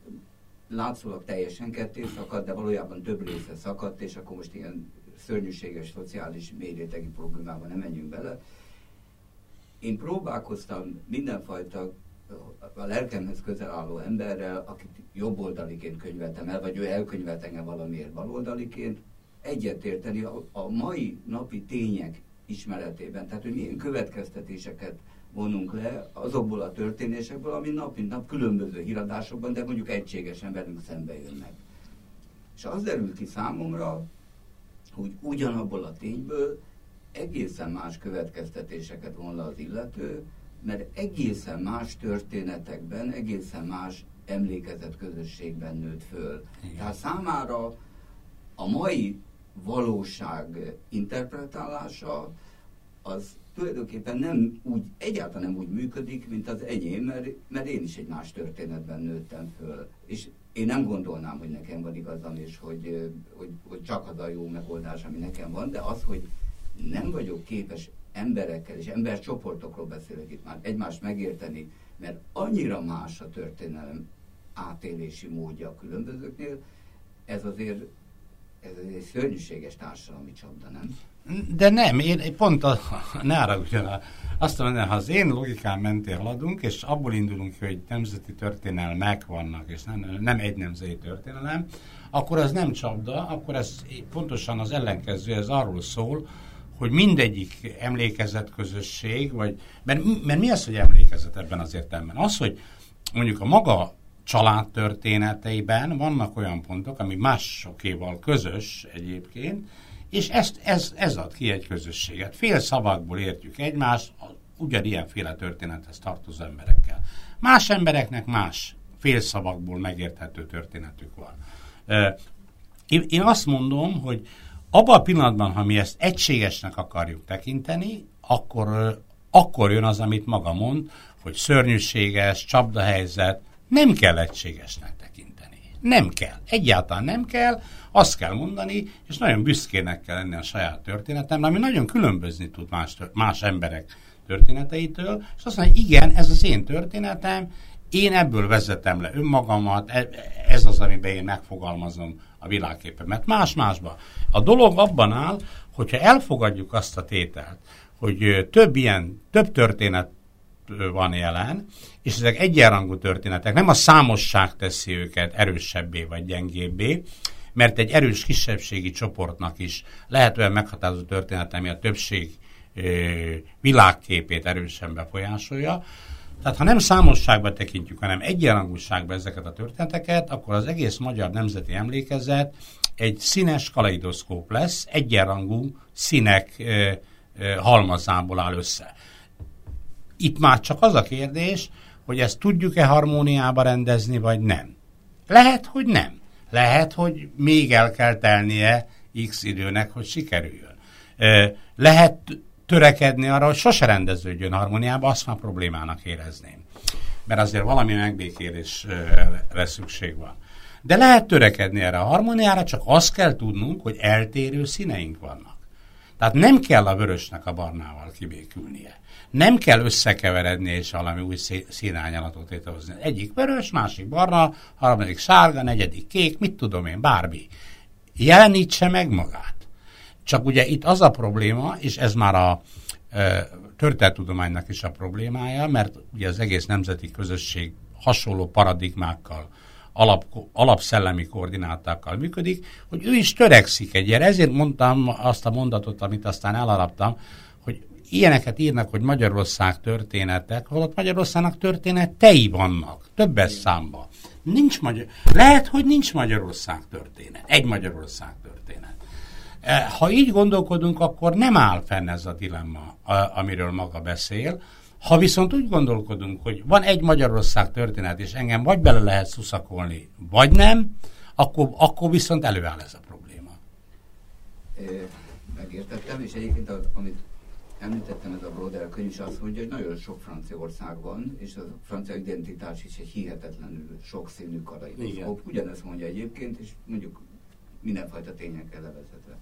látszólag teljesen ketté szakadt, de valójában több része szakadt, és akkor most ilyen szörnyűséges szociális mérétegi problémában nem menjünk bele. Én próbálkoztam mindenfajta a lelkemhez közel álló emberrel, akit jobboldaliként könyveltem el, vagy ő elkönyvelt engem valamiért baloldaliként, egyetérteni a, a mai napi tények ismeretében, tehát hogy milyen következtetéseket vonunk le azokból a történésekből, ami nap mint nap különböző híradásokban, de mondjuk egységesen velünk szembe jönnek. És az derült ki számomra, hogy ugyanabból a tényből egészen más következtetéseket von le az illető, mert egészen más történetekben, egészen más emlékezett közösségben nőtt föl. Igen. Tehát számára a mai valóság interpretálása az tulajdonképpen nem úgy, egyáltalán nem úgy működik, mint az enyém, mert, mert én is egy más történetben nőttem föl. És én nem gondolnám, hogy nekem van igazam, és hogy, hogy, hogy csak az a jó megoldás, ami nekem van, de az, hogy nem vagyok képes emberekkel és embercsoportokról beszélek itt már, egymást megérteni, mert annyira más a történelem átélési módja a különbözőknél, ez azért ez egy szörnyűséges társadalmi csapda, nem? De nem, én pont a, [laughs] ne arra azt mondom, ha az én logikám mentén haladunk, és abból indulunk ki, hogy nemzeti történelmek vannak, és nem, nem egy nemzeti történelem, akkor ez nem csapda, akkor ez pontosan az ellenkező, ez arról szól, hogy mindegyik emlékezett közösség, vagy, mert, mert mi az, hogy emlékezett ebben az értelemben? Az, hogy mondjuk a maga család történeteiben vannak olyan pontok, ami másokéval közös egyébként, és ezt, ez, ez ad ki egy közösséget. Fél szavakból értjük egymást, ugyanilyenféle történethez tartozó emberekkel. Más embereknek más fél szavakból megérthető történetük van. Én azt mondom, hogy abban a pillanatban, ha mi ezt egységesnek akarjuk tekinteni, akkor, akkor jön az, amit maga mond, hogy szörnyűséges, csapdahelyzet, nem kell egységesnek tekinteni. Nem kell. Egyáltalán nem kell. Azt kell mondani, és nagyon büszkének kell lenni a saját történetem, ami nagyon különbözni tud más, más emberek történeteitől, és azt mondja, igen, ez az én történetem, én ebből vezetem le önmagamat, e, ez az, amiben én megfogalmazom a világképemet. Más-másba. A dolog abban áll, hogyha elfogadjuk azt a tételt, hogy több ilyen, több történet van jelen, és ezek egyenrangú történetek, nem a számosság teszi őket erősebbé vagy gyengébbé, mert egy erős kisebbségi csoportnak is lehet olyan meghatározó történet, ami a többség világképét erősen befolyásolja. Tehát ha nem számosságba tekintjük, hanem egyenrangúságba ezeket a történeteket, akkor az egész magyar nemzeti emlékezet egy színes kaleidoszkóp lesz, egyenrangú színek halmazából áll össze. Itt már csak az a kérdés, hogy ezt tudjuk-e harmóniába rendezni, vagy nem. Lehet, hogy nem. Lehet, hogy még el kell telnie x időnek, hogy sikerüljön. Lehet törekedni arra, hogy sose rendeződjön harmóniába, azt már problémának érezném. Mert azért valami megbékélésre szükség van. De lehet törekedni erre a harmóniára, csak azt kell tudnunk, hogy eltérő színeink vannak. Tehát nem kell a vörösnek a barnával kibékülnie. Nem kell összekeveredni és valami új színányalatot létrehozni. Egyik vörös, másik barna, harmadik sárga, negyedik kék, mit tudom én, bármi. Jelenítse meg magát. Csak ugye itt az a probléma, és ez már a e, történettudománynak is a problémája, mert ugye az egész nemzeti közösség hasonló paradigmákkal, alap, alapszellemi koordinátákkal működik, hogy ő is törekszik egy ilyen. Ezért mondtam azt a mondatot, amit aztán elalaptam, hogy ilyeneket írnak, hogy Magyarország történetek, holott Magyarországnak történetei vannak, többes számba. Nincs Magyar... Lehet, hogy nincs Magyarország történet. Egy Magyarország történet. E, ha így gondolkodunk, akkor nem áll fenn ez a dilemma, amiről maga beszél. Ha viszont úgy gondolkodunk, hogy van egy Magyarország történet, és engem vagy bele lehet szuszakolni, vagy nem, akkor, akkor viszont előáll ez a probléma. É, megértettem, és egyébként amit említettem, ez a Broder könyv is azt mondja, hogy nagyon sok Franciaország van, és a francia identitás is egy hihetetlenül sokszínű kaleidoszkóp. Ugyanezt mondja egyébként, és mondjuk mindenfajta tényekkel levezetve.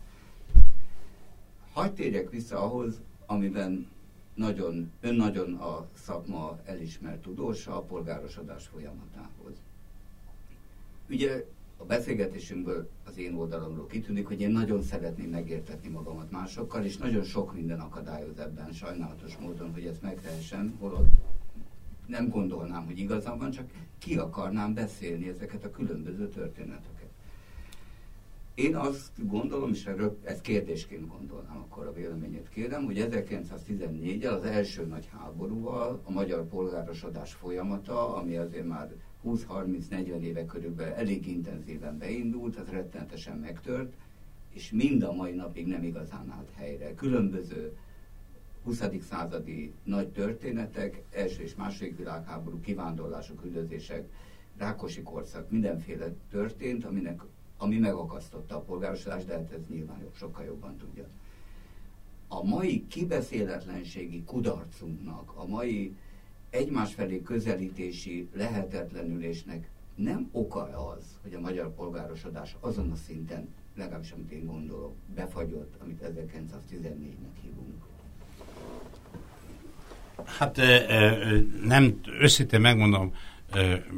Hagy térjek vissza ahhoz, amiben nagyon, ön nagyon a szakma elismert tudósa a polgárosodás folyamatához. Ugye a beszélgetésünkből az én oldalamról kitűnik, hogy én nagyon szeretném megértetni magamat másokkal, és nagyon sok minden akadályoz ebben sajnálatos módon, hogy ezt megtehessem, holott nem gondolnám, hogy igazam van, csak ki akarnám beszélni ezeket a különböző történeteket. Én azt gondolom, és ezt kérdésként gondolnám, akkor a véleményét kérem, hogy 1914-el az első nagy háborúval a magyar polgárosodás folyamata, ami azért már 20-30-40 éve körülbelül elég intenzíven beindult, az rettenetesen megtört, és mind a mai napig nem igazán állt helyre. Különböző 20. századi nagy történetek, első és második világháború, kivándorlások, üldözések, Rákosi korszak, mindenféle történt, aminek, ami megakasztotta a polgárosodást, de hát ez nyilván sokkal jobban tudja. A mai kibeszéletlenségi kudarcunknak, a mai egymás felé közelítési lehetetlenülésnek nem oka az, hogy a magyar polgárosodás azon a szinten, legalábbis amit én gondolok, befagyott, amit 1914-nek hívunk. Hát nem, őszintén megmondom,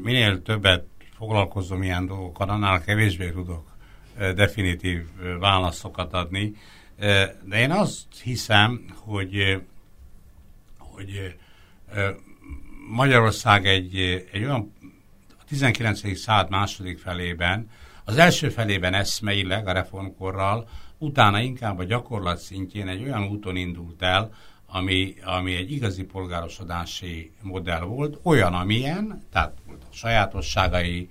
minél többet foglalkozom ilyen dolgokkal, annál kevésbé tudok definitív válaszokat adni. De én azt hiszem, hogy, hogy Magyarország egy, egy olyan a 19. század második felében, az első felében eszmeileg a reformkorral, utána inkább a gyakorlat szintjén egy olyan úton indult el, ami, ami egy igazi polgárosodási modell volt, olyan, amilyen, tehát volt a sajátosságai,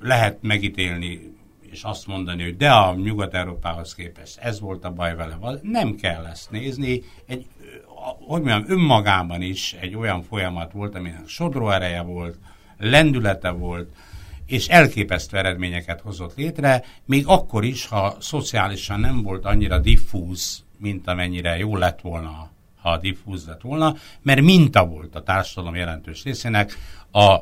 lehet megítélni és azt mondani, hogy de a Nyugat-Európához képest ez volt a baj vele. Nem kell ezt nézni. Egy hogy mondjam, önmagában is egy olyan folyamat volt, aminek sodró ereje volt, lendülete volt, és elképesztő eredményeket hozott létre, még akkor is, ha szociálisan nem volt annyira diffúz, mint amennyire jó lett volna, ha diffúz lett volna, mert minta volt a társadalom jelentős részének, a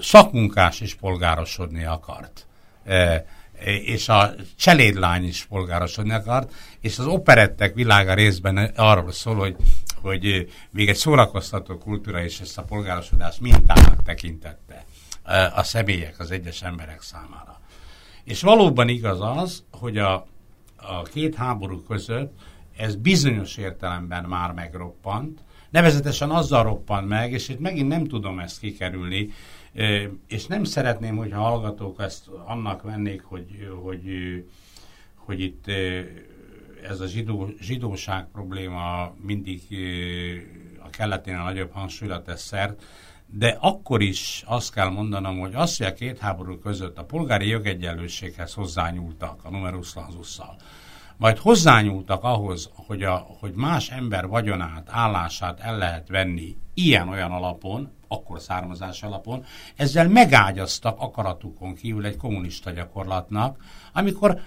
szakmunkás is polgárosodni akart. E, és a cselédlány is polgárosodni akart, és az operettek világa részben arról szól, hogy hogy még egy szórakoztató kultúra is ezt a polgárosodást mintának tekintette a személyek, az egyes emberek számára. És valóban igaz az, hogy a, a két háború között ez bizonyos értelemben már megroppant, nevezetesen azzal roppant meg, és itt megint nem tudom ezt kikerülni, és nem szeretném, hogyha hallgatók ezt annak vennék, hogy, hogy, hogy itt ez a zsidó, zsidóság probléma mindig a kelleténél nagyobb hangsúlyra tesz szert, de akkor is azt kell mondanom, hogy azt, hogy a két háború között a polgári jogegyenlőséghez hozzányúltak a numerus claususszal, majd hozzányúltak ahhoz, hogy, a, hogy más ember vagyonát, állását el lehet venni ilyen-olyan alapon, akkor származás alapon, ezzel megágyaztak akaratukon kívül egy kommunista gyakorlatnak, amikor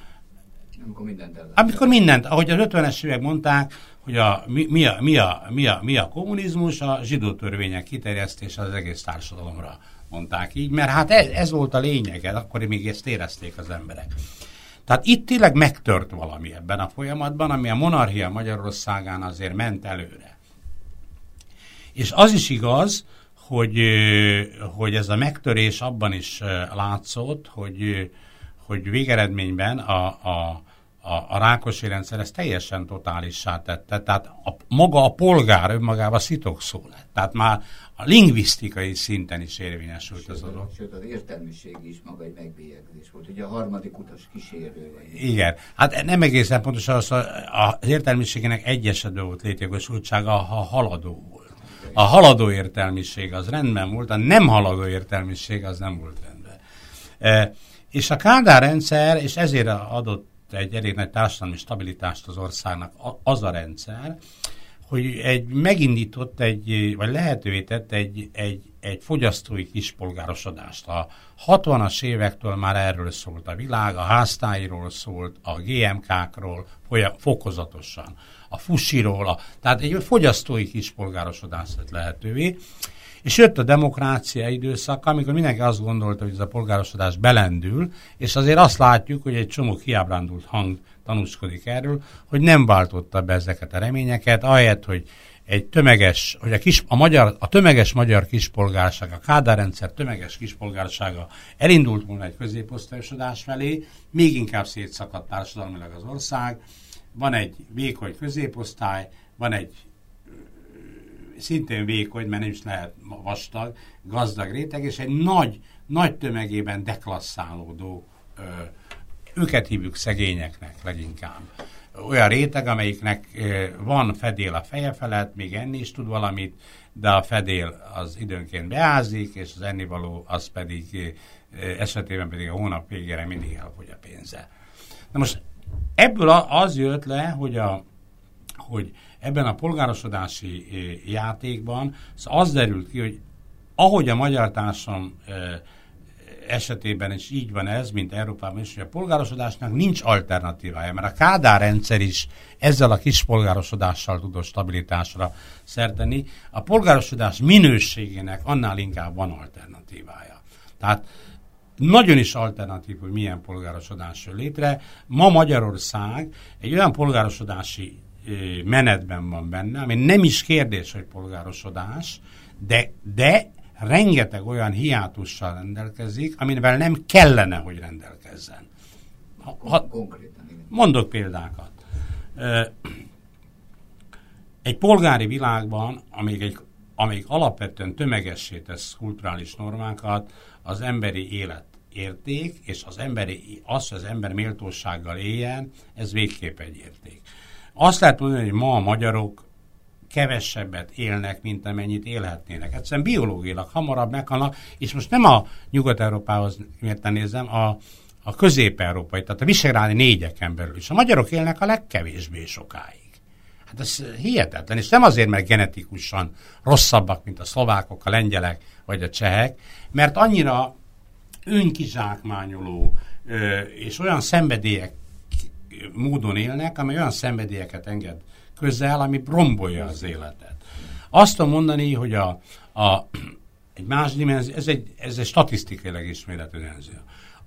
amikor mindent el Amikor mindent, ahogy az 50-es évek mondták, hogy a, mi, mi, a, mi, a, mi, a, mi a kommunizmus, a zsidó törvények kiterjesztése az egész társadalomra mondták így, mert hát ez, ez volt a lényeg, akkor még ezt érezték az emberek. Tehát itt tényleg megtört valami ebben a folyamatban, ami a monarchia Magyarországán azért ment előre. És az is igaz, hogy, hogy ez a megtörés abban is látszott, hogy, hogy végeredményben a, a, a, a Rákosi rendszer ezt teljesen totálissá tette, tehát a, maga a polgár önmagában szó lett. Tehát már a lingvisztikai szinten is érvényesült az dolog. Sőt, az értelmiség is maga egy megbélyegzés volt. Ugye a harmadik utas kísérő. Igen. Hát nem egészen pontosan az, az értelmiségének egy esetben volt létjogosultsága, ha haladó volt. A haladó értelmiség az rendben volt, a nem haladó értelmiség az nem volt rendben. E, és a Kádár rendszer, és ezért adott egy elég nagy társadalmi stabilitást az országnak az a rendszer, hogy egy, megindított egy, vagy lehetővé tett egy, egy, egy fogyasztói kispolgárosodást. A 60-as évektől már erről szólt a világ, a háztáiról szólt, a GMK-król fokozatosan, a fusiról, a, tehát egy fogyasztói kispolgárosodást lett lehetővé. És jött a demokrácia időszak, amikor mindenki azt gondolta, hogy ez a polgárosodás belendül, és azért azt látjuk, hogy egy csomó kiábrándult hang tanúskodik erről, hogy nem váltotta be ezeket a reményeket, ahelyett, hogy egy tömeges, hogy a, kis, a, magyar, a tömeges magyar kispolgárság, a Kádár rendszer tömeges kispolgársága elindult volna egy középosztályosodás felé, még inkább szétszakadt társadalmilag az ország, van egy vékony középosztály, van egy szintén vékony, mert nem is lehet vastag, gazdag réteg, és egy nagy, nagy tömegében deklasszálódó, ö, őket hívjuk szegényeknek leginkább. Olyan réteg, amelyiknek van fedél a feje felett, még enni is tud valamit, de a fedél az időnként beázik, és az ennivaló az pedig esetében pedig a hónap végére mindig elfogy a pénze. Na most ebből az jött le, hogy, a, hogy ebben a polgárosodási játékban az derült ki, hogy ahogy a magyar társam esetében is így van ez, mint Európában is, hogy a polgárosodásnak nincs alternatívája, mert a Kádár rendszer is ezzel a kis polgárosodással tudott stabilitásra szerteni. A polgárosodás minőségének annál inkább van alternatívája. Tehát nagyon is alternatív, hogy milyen polgárosodás jön létre. Ma Magyarország egy olyan polgárosodási menetben van benne, ami nem is kérdés, hogy polgárosodás, de, de rengeteg olyan hiátussal rendelkezik, amivel nem kellene, hogy rendelkezzen. Ha, ha, mondok példákat. Egy polgári világban, amíg, egy, amíg alapvetően tömegessé tesz kulturális normákat, az emberi élet érték, és az, emberi, az, hogy az ember méltósággal éljen, ez végképp egy érték. Azt lehet mondani, hogy ma a magyarok kevesebbet élnek, mint amennyit élhetnének. Egyszerűen biológiailag hamarabb meghalnak, és most nem a Nyugat-Európához mérten nézem, a, a közép-európai, tehát a visegrádi négyeken belül is. A magyarok élnek a legkevésbé sokáig. Hát ez hihetetlen, és nem azért, mert genetikusan rosszabbak, mint a szlovákok, a lengyelek vagy a csehek, mert annyira önkizsákmányoló és olyan szenvedélyek módon élnek, amely olyan szenvedélyeket enged közel, ami rombolja az életet. Azt tudom mondani, hogy a, a, egy más dimenzió, ez egy, ez egy statisztikailag isméretű dimenzió.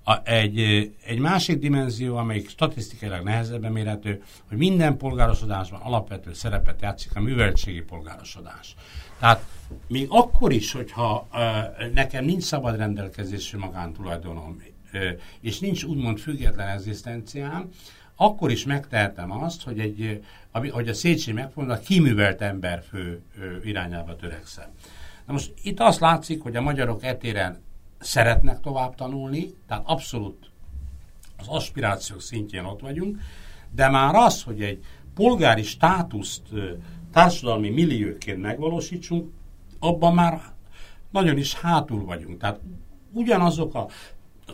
A, egy, egy másik dimenzió, amelyik statisztikailag nehezebben mérhető, hogy minden polgárosodásban alapvető szerepet játszik a műveltségi polgárosodás. Tehát még akkor is, hogyha uh, nekem nincs szabad rendelkezésű magántulajdonom, uh, és nincs úgymond független egzisztenciám, akkor is megtehetem azt, hogy, egy, hogy a Széchenyi a kiművelt emberfő irányába törekszem. Na most itt azt látszik, hogy a magyarok etéren szeretnek tovább tanulni, tehát abszolút az aspirációk szintjén ott vagyunk, de már az, hogy egy polgári státuszt társadalmi millióként megvalósítsunk, abban már nagyon is hátul vagyunk. Tehát ugyanazok a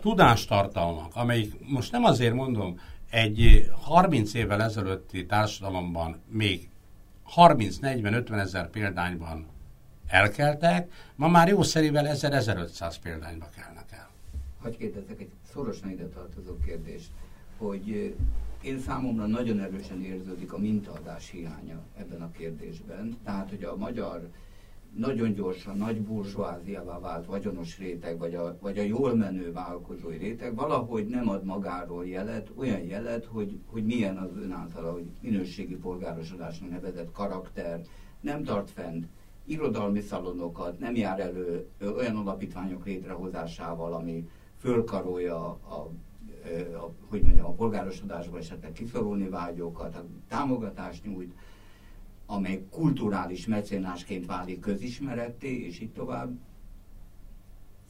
tudástartalmak, amelyik most nem azért mondom, egy 30 évvel ezelőtti társadalomban még 30-40-50 ezer példányban elkeltek, ma már jó szerivel 1000-1500 példányba kelnek el. Hogy kérdezzek egy szorosan ide tartozó kérdést, hogy én számomra nagyon erősen érződik a mintaadás hiánya ebben a kérdésben. Tehát, hogy a magyar nagyon gyorsan nagy burzsóáziává vált vagyonos réteg, vagy a, vagy a jól menő vállalkozói réteg valahogy nem ad magáról jelet, olyan jelet, hogy, hogy milyen az ön által, hogy minőségi polgárosodásnak nevezett karakter, nem tart fent irodalmi szalonokat, nem jár elő olyan alapítványok létrehozásával, ami fölkarolja a, a, a, hogy mondjam, a polgárosodásba esetleg kiszorulni vágyókat, támogatást nyújt, amely kulturális mecénásként válik közismeretté, és így tovább.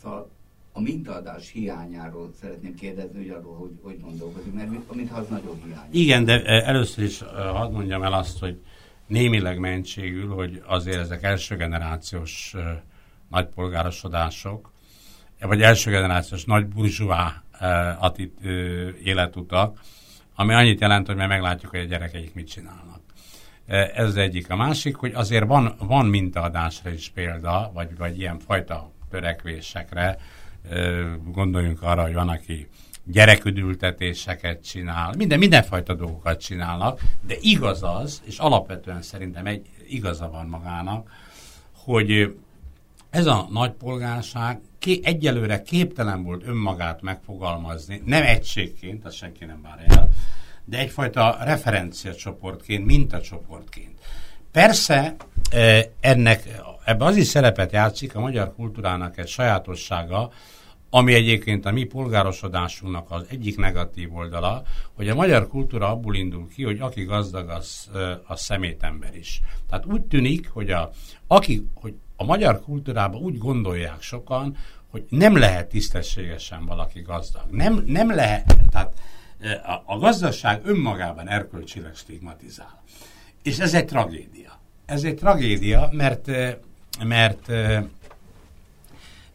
Szóval a mintaadás hiányáról szeretném kérdezni, hogy arról, hogy, hogy gondolkodik, mert mintha az nagyon hiány. Igen, de először is hadd mondjam el azt, hogy némileg mentségül, hogy azért ezek első generációs nagypolgárosodások, vagy első generációs nagy burzsúá életutak, ami annyit jelent, hogy már meglátjuk, hogy a gyerekeik mit csinálnak. Ez az egyik. A másik, hogy azért van, van mintaadásra is példa, vagy, vagy ilyen fajta törekvésekre. Gondoljunk arra, hogy van, aki gyereküdültetéseket csinál, minden, mindenfajta dolgokat csinálnak, de igaz az, és alapvetően szerintem egy igaza van magának, hogy ez a nagy polgárság ké, egyelőre képtelen volt önmagát megfogalmazni, nem egységként, azt senki nem vár el, de egyfajta referenciacsoportként, mintacsoportként. Persze ennek, ebbe az is szerepet játszik a magyar kultúrának egy sajátossága, ami egyébként a mi polgárosodásunknak az egyik negatív oldala, hogy a magyar kultúra abból indul ki, hogy aki gazdag, az a szemétember is. Tehát úgy tűnik, hogy a, aki, hogy a magyar kultúrában úgy gondolják sokan, hogy nem lehet tisztességesen valaki gazdag. Nem, nem lehet, tehát a, gazdaság önmagában erkölcsileg stigmatizál. És ez egy tragédia. Ez egy tragédia, mert, mert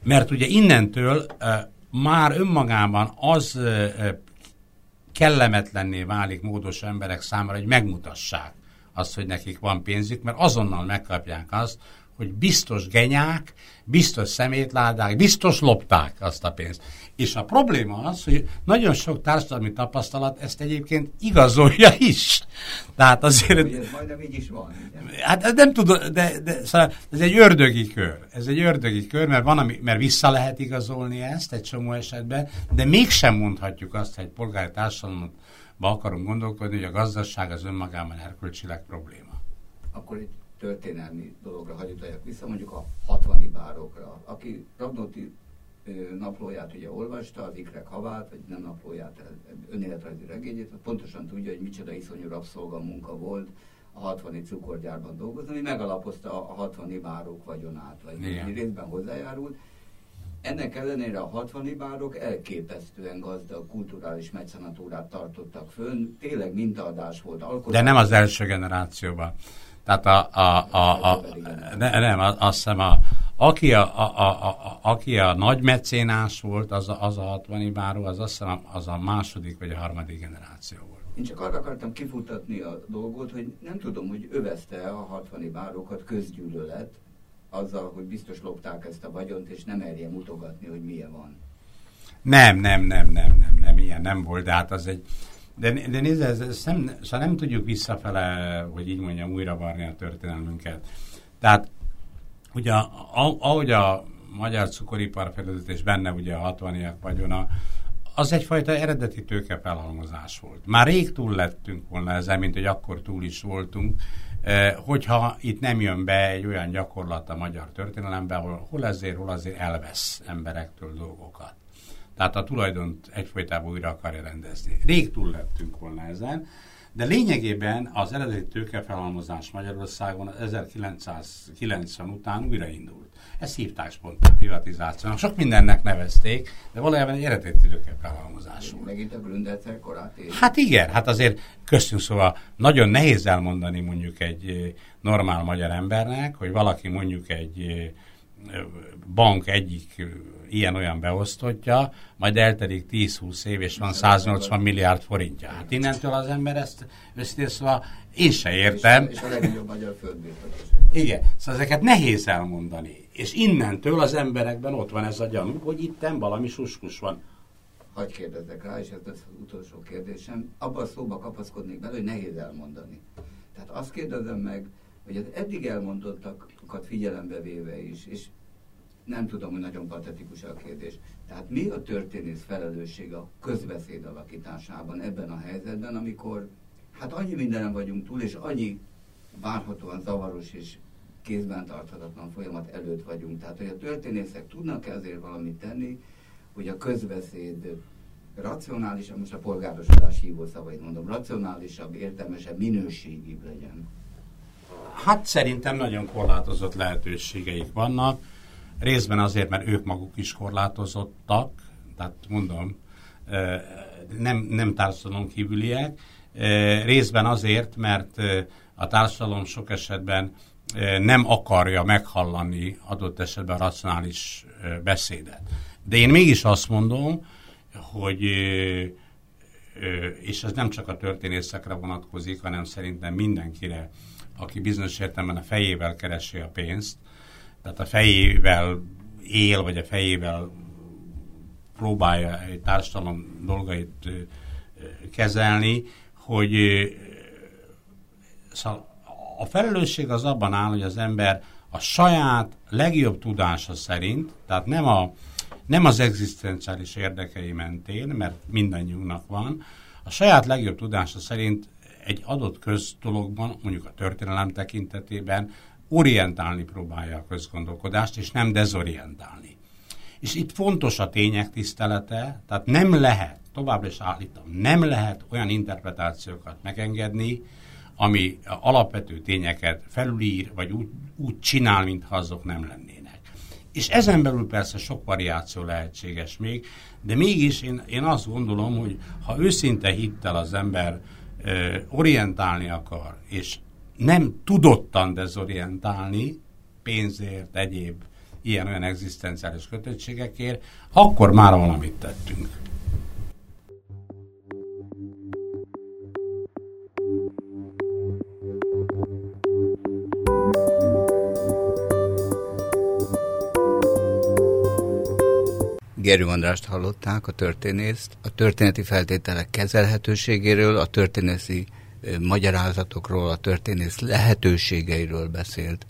mert ugye innentől már önmagában az kellemetlenné válik módos emberek számára, hogy megmutassák azt, hogy nekik van pénzük, mert azonnal megkapják azt, hogy biztos genyák, biztos szemétládák, biztos lopták azt a pénzt. És a probléma az, hogy nagyon sok társadalmi tapasztalat ezt egyébként igazolja is. Tehát azért... Hogy ez majdnem így is van. Hát nem tudom, de, de szóval ez egy ördögi kör. Ez egy ördögi kör, mert van, ami, mert vissza lehet igazolni ezt egy csomó esetben, de mégsem mondhatjuk azt, hogy egy polgári társadalomba akarunk gondolkodni, hogy a gazdaság az önmagában erkölcsileg probléma. Akkor itt történelmi dologra hagyjuk vissza, mondjuk a 60 bárokra. Aki Radnóti naplóját ugye olvasta, az ikrek havát, vagy nem naplóját, önéletrajzi regényét, pontosan tudja, hogy micsoda iszonyú rabszolga munka volt a 60 cukorgyárban dolgozni, ami megalapozta a 60 bárok vagyonát, vagy Igen. részben hozzájárult. Ennek ellenére a 60 bárok elképesztően gazdag kulturális mecenatúrát tartottak fönn, tényleg mintaadás volt. Alkotás. De nem az első generációban. Tehát a, a, a, a ne, nem, azt hiszem a, aki a, a, a, a, aki a nagy mecénás volt, az a, az a 60 báró, az azt hiszem az a második vagy a harmadik generáció volt. Én csak arra akartam kifutatni a dolgot, hogy nem tudom, hogy övezte a 60 bárókat közgyűlölet, azzal, hogy biztos lopták ezt a vagyont, és nem merje mutogatni, hogy milyen van. Nem, nem, nem, nem, nem, nem, ilyen nem volt, de hát az egy, de, de nézd, ez, ez nem, szóval nem tudjuk visszafele, hogy így mondjam, újra varni a történelmünket. Tehát ugye ahogy a magyar cukoripar fejlődött, és benne ugye a 60 vagyona, az egyfajta eredeti tőke felhalmozás volt. Már rég túl lettünk volna ezzel, mint hogy akkor túl is voltunk, eh, hogyha itt nem jön be egy olyan gyakorlat a magyar történelembe, ahol hol ezért, hol azért elvesz emberektől dolgokat. Tehát a tulajdont egyfolytában újra akarja rendezni. Rég túl lettünk volna ezen, de lényegében az eredeti tőkefelhalmozás Magyarországon 1990 után újraindult. Ezt hívták spontán privatizációnak. Sok mindennek nevezték, de valójában egy eredeti tőkefelhalmozás volt. Megint a Gründerszer korát ér. Hát igen, hát azért köztünk szóval nagyon nehéz elmondani mondjuk egy normál magyar embernek, hogy valaki mondjuk egy bank egyik ilyen-olyan beosztottja, majd eltelik 10-20 év, és van 180 milliárd forintja. Hát innentől az ember ezt őszintén szóval én se értem. És, és a legnagyobb magyar Igen, szóval ezeket nehéz elmondani. És innentől az emberekben ott van ez a gyanú, hogy itten valami suskus van. Hagy kérdezzek rá, és ez az utolsó kérdésem. Abban a szóba kapaszkodnék bele, hogy nehéz elmondani. Tehát azt kérdezem meg, hogy az eddig elmondottakat figyelembe véve is, és nem tudom, hogy nagyon patetikus a kérdés. Tehát mi a történész felelőssége a közbeszéd alakításában ebben a helyzetben, amikor hát annyi mindenen vagyunk túl, és annyi várhatóan zavaros és kézben tarthatatlan folyamat előtt vagyunk. Tehát, hogy a történészek tudnak-e azért valamit tenni, hogy a közbeszéd racionálisabb, most a polgárosodás hívó szavait mondom, racionálisabb, értelmesebb, minőségibb legyen? Hát szerintem nagyon korlátozott lehetőségeik vannak Részben azért, mert ők maguk is korlátozottak, tehát mondom, nem, nem társadalom kívüliek. Részben azért, mert a társadalom sok esetben nem akarja meghallani adott esetben racionális beszédet. De én mégis azt mondom, hogy és ez nem csak a történészekre vonatkozik, hanem szerintem mindenkire, aki bizonyos értelemben a fejével keresi a pénzt, tehát a fejével él, vagy a fejével próbálja egy társadalom dolgait kezelni, hogy szóval a felelősség az abban áll, hogy az ember a saját legjobb tudása szerint, tehát nem, a, nem az egzisztenciális érdekei mentén, mert mindannyiunknak van, a saját legjobb tudása szerint egy adott köztologban, mondjuk a történelem tekintetében orientálni próbálja a közgondolkodást, és nem dezorientálni. És itt fontos a tények tisztelete, tehát nem lehet, továbbra is állítom, nem lehet olyan interpretációkat megengedni, ami alapvető tényeket felülír, vagy úgy, úgy csinál, mintha azok nem lennének. És ezen belül persze sok variáció lehetséges még, de mégis én, én azt gondolom, hogy ha őszinte hittel az ember ö, orientálni akar, és nem tudottan dezorientálni pénzért, egyéb ilyen-olyan egzisztenciális kötöttségekért, akkor már valamit tettünk. Gerő Andrást hallották, a történészt, a történeti feltételek kezelhetőségéről, a történészi magyarázatokról, a történész lehetőségeiről beszélt.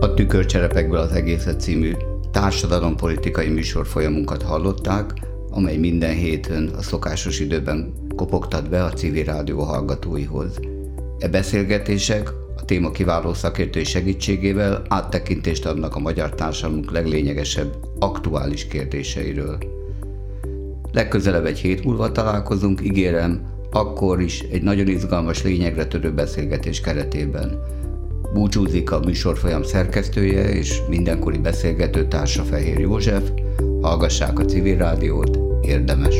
A Tükörcserepekből az egészet című társadalompolitikai műsorfolyamunkat hallották, amely minden héten a szokásos időben kopogtat be a civil rádió hallgatóihoz. E beszélgetések téma kiváló szakértői segítségével áttekintést adnak a magyar társadalmunk leglényegesebb aktuális kérdéseiről. Legközelebb egy hét múlva találkozunk, ígérem, akkor is egy nagyon izgalmas lényegre törő beszélgetés keretében. Búcsúzik a műsorfolyam szerkesztője és mindenkori beszélgető társa Fehér József, hallgassák a civil rádiót, érdemes.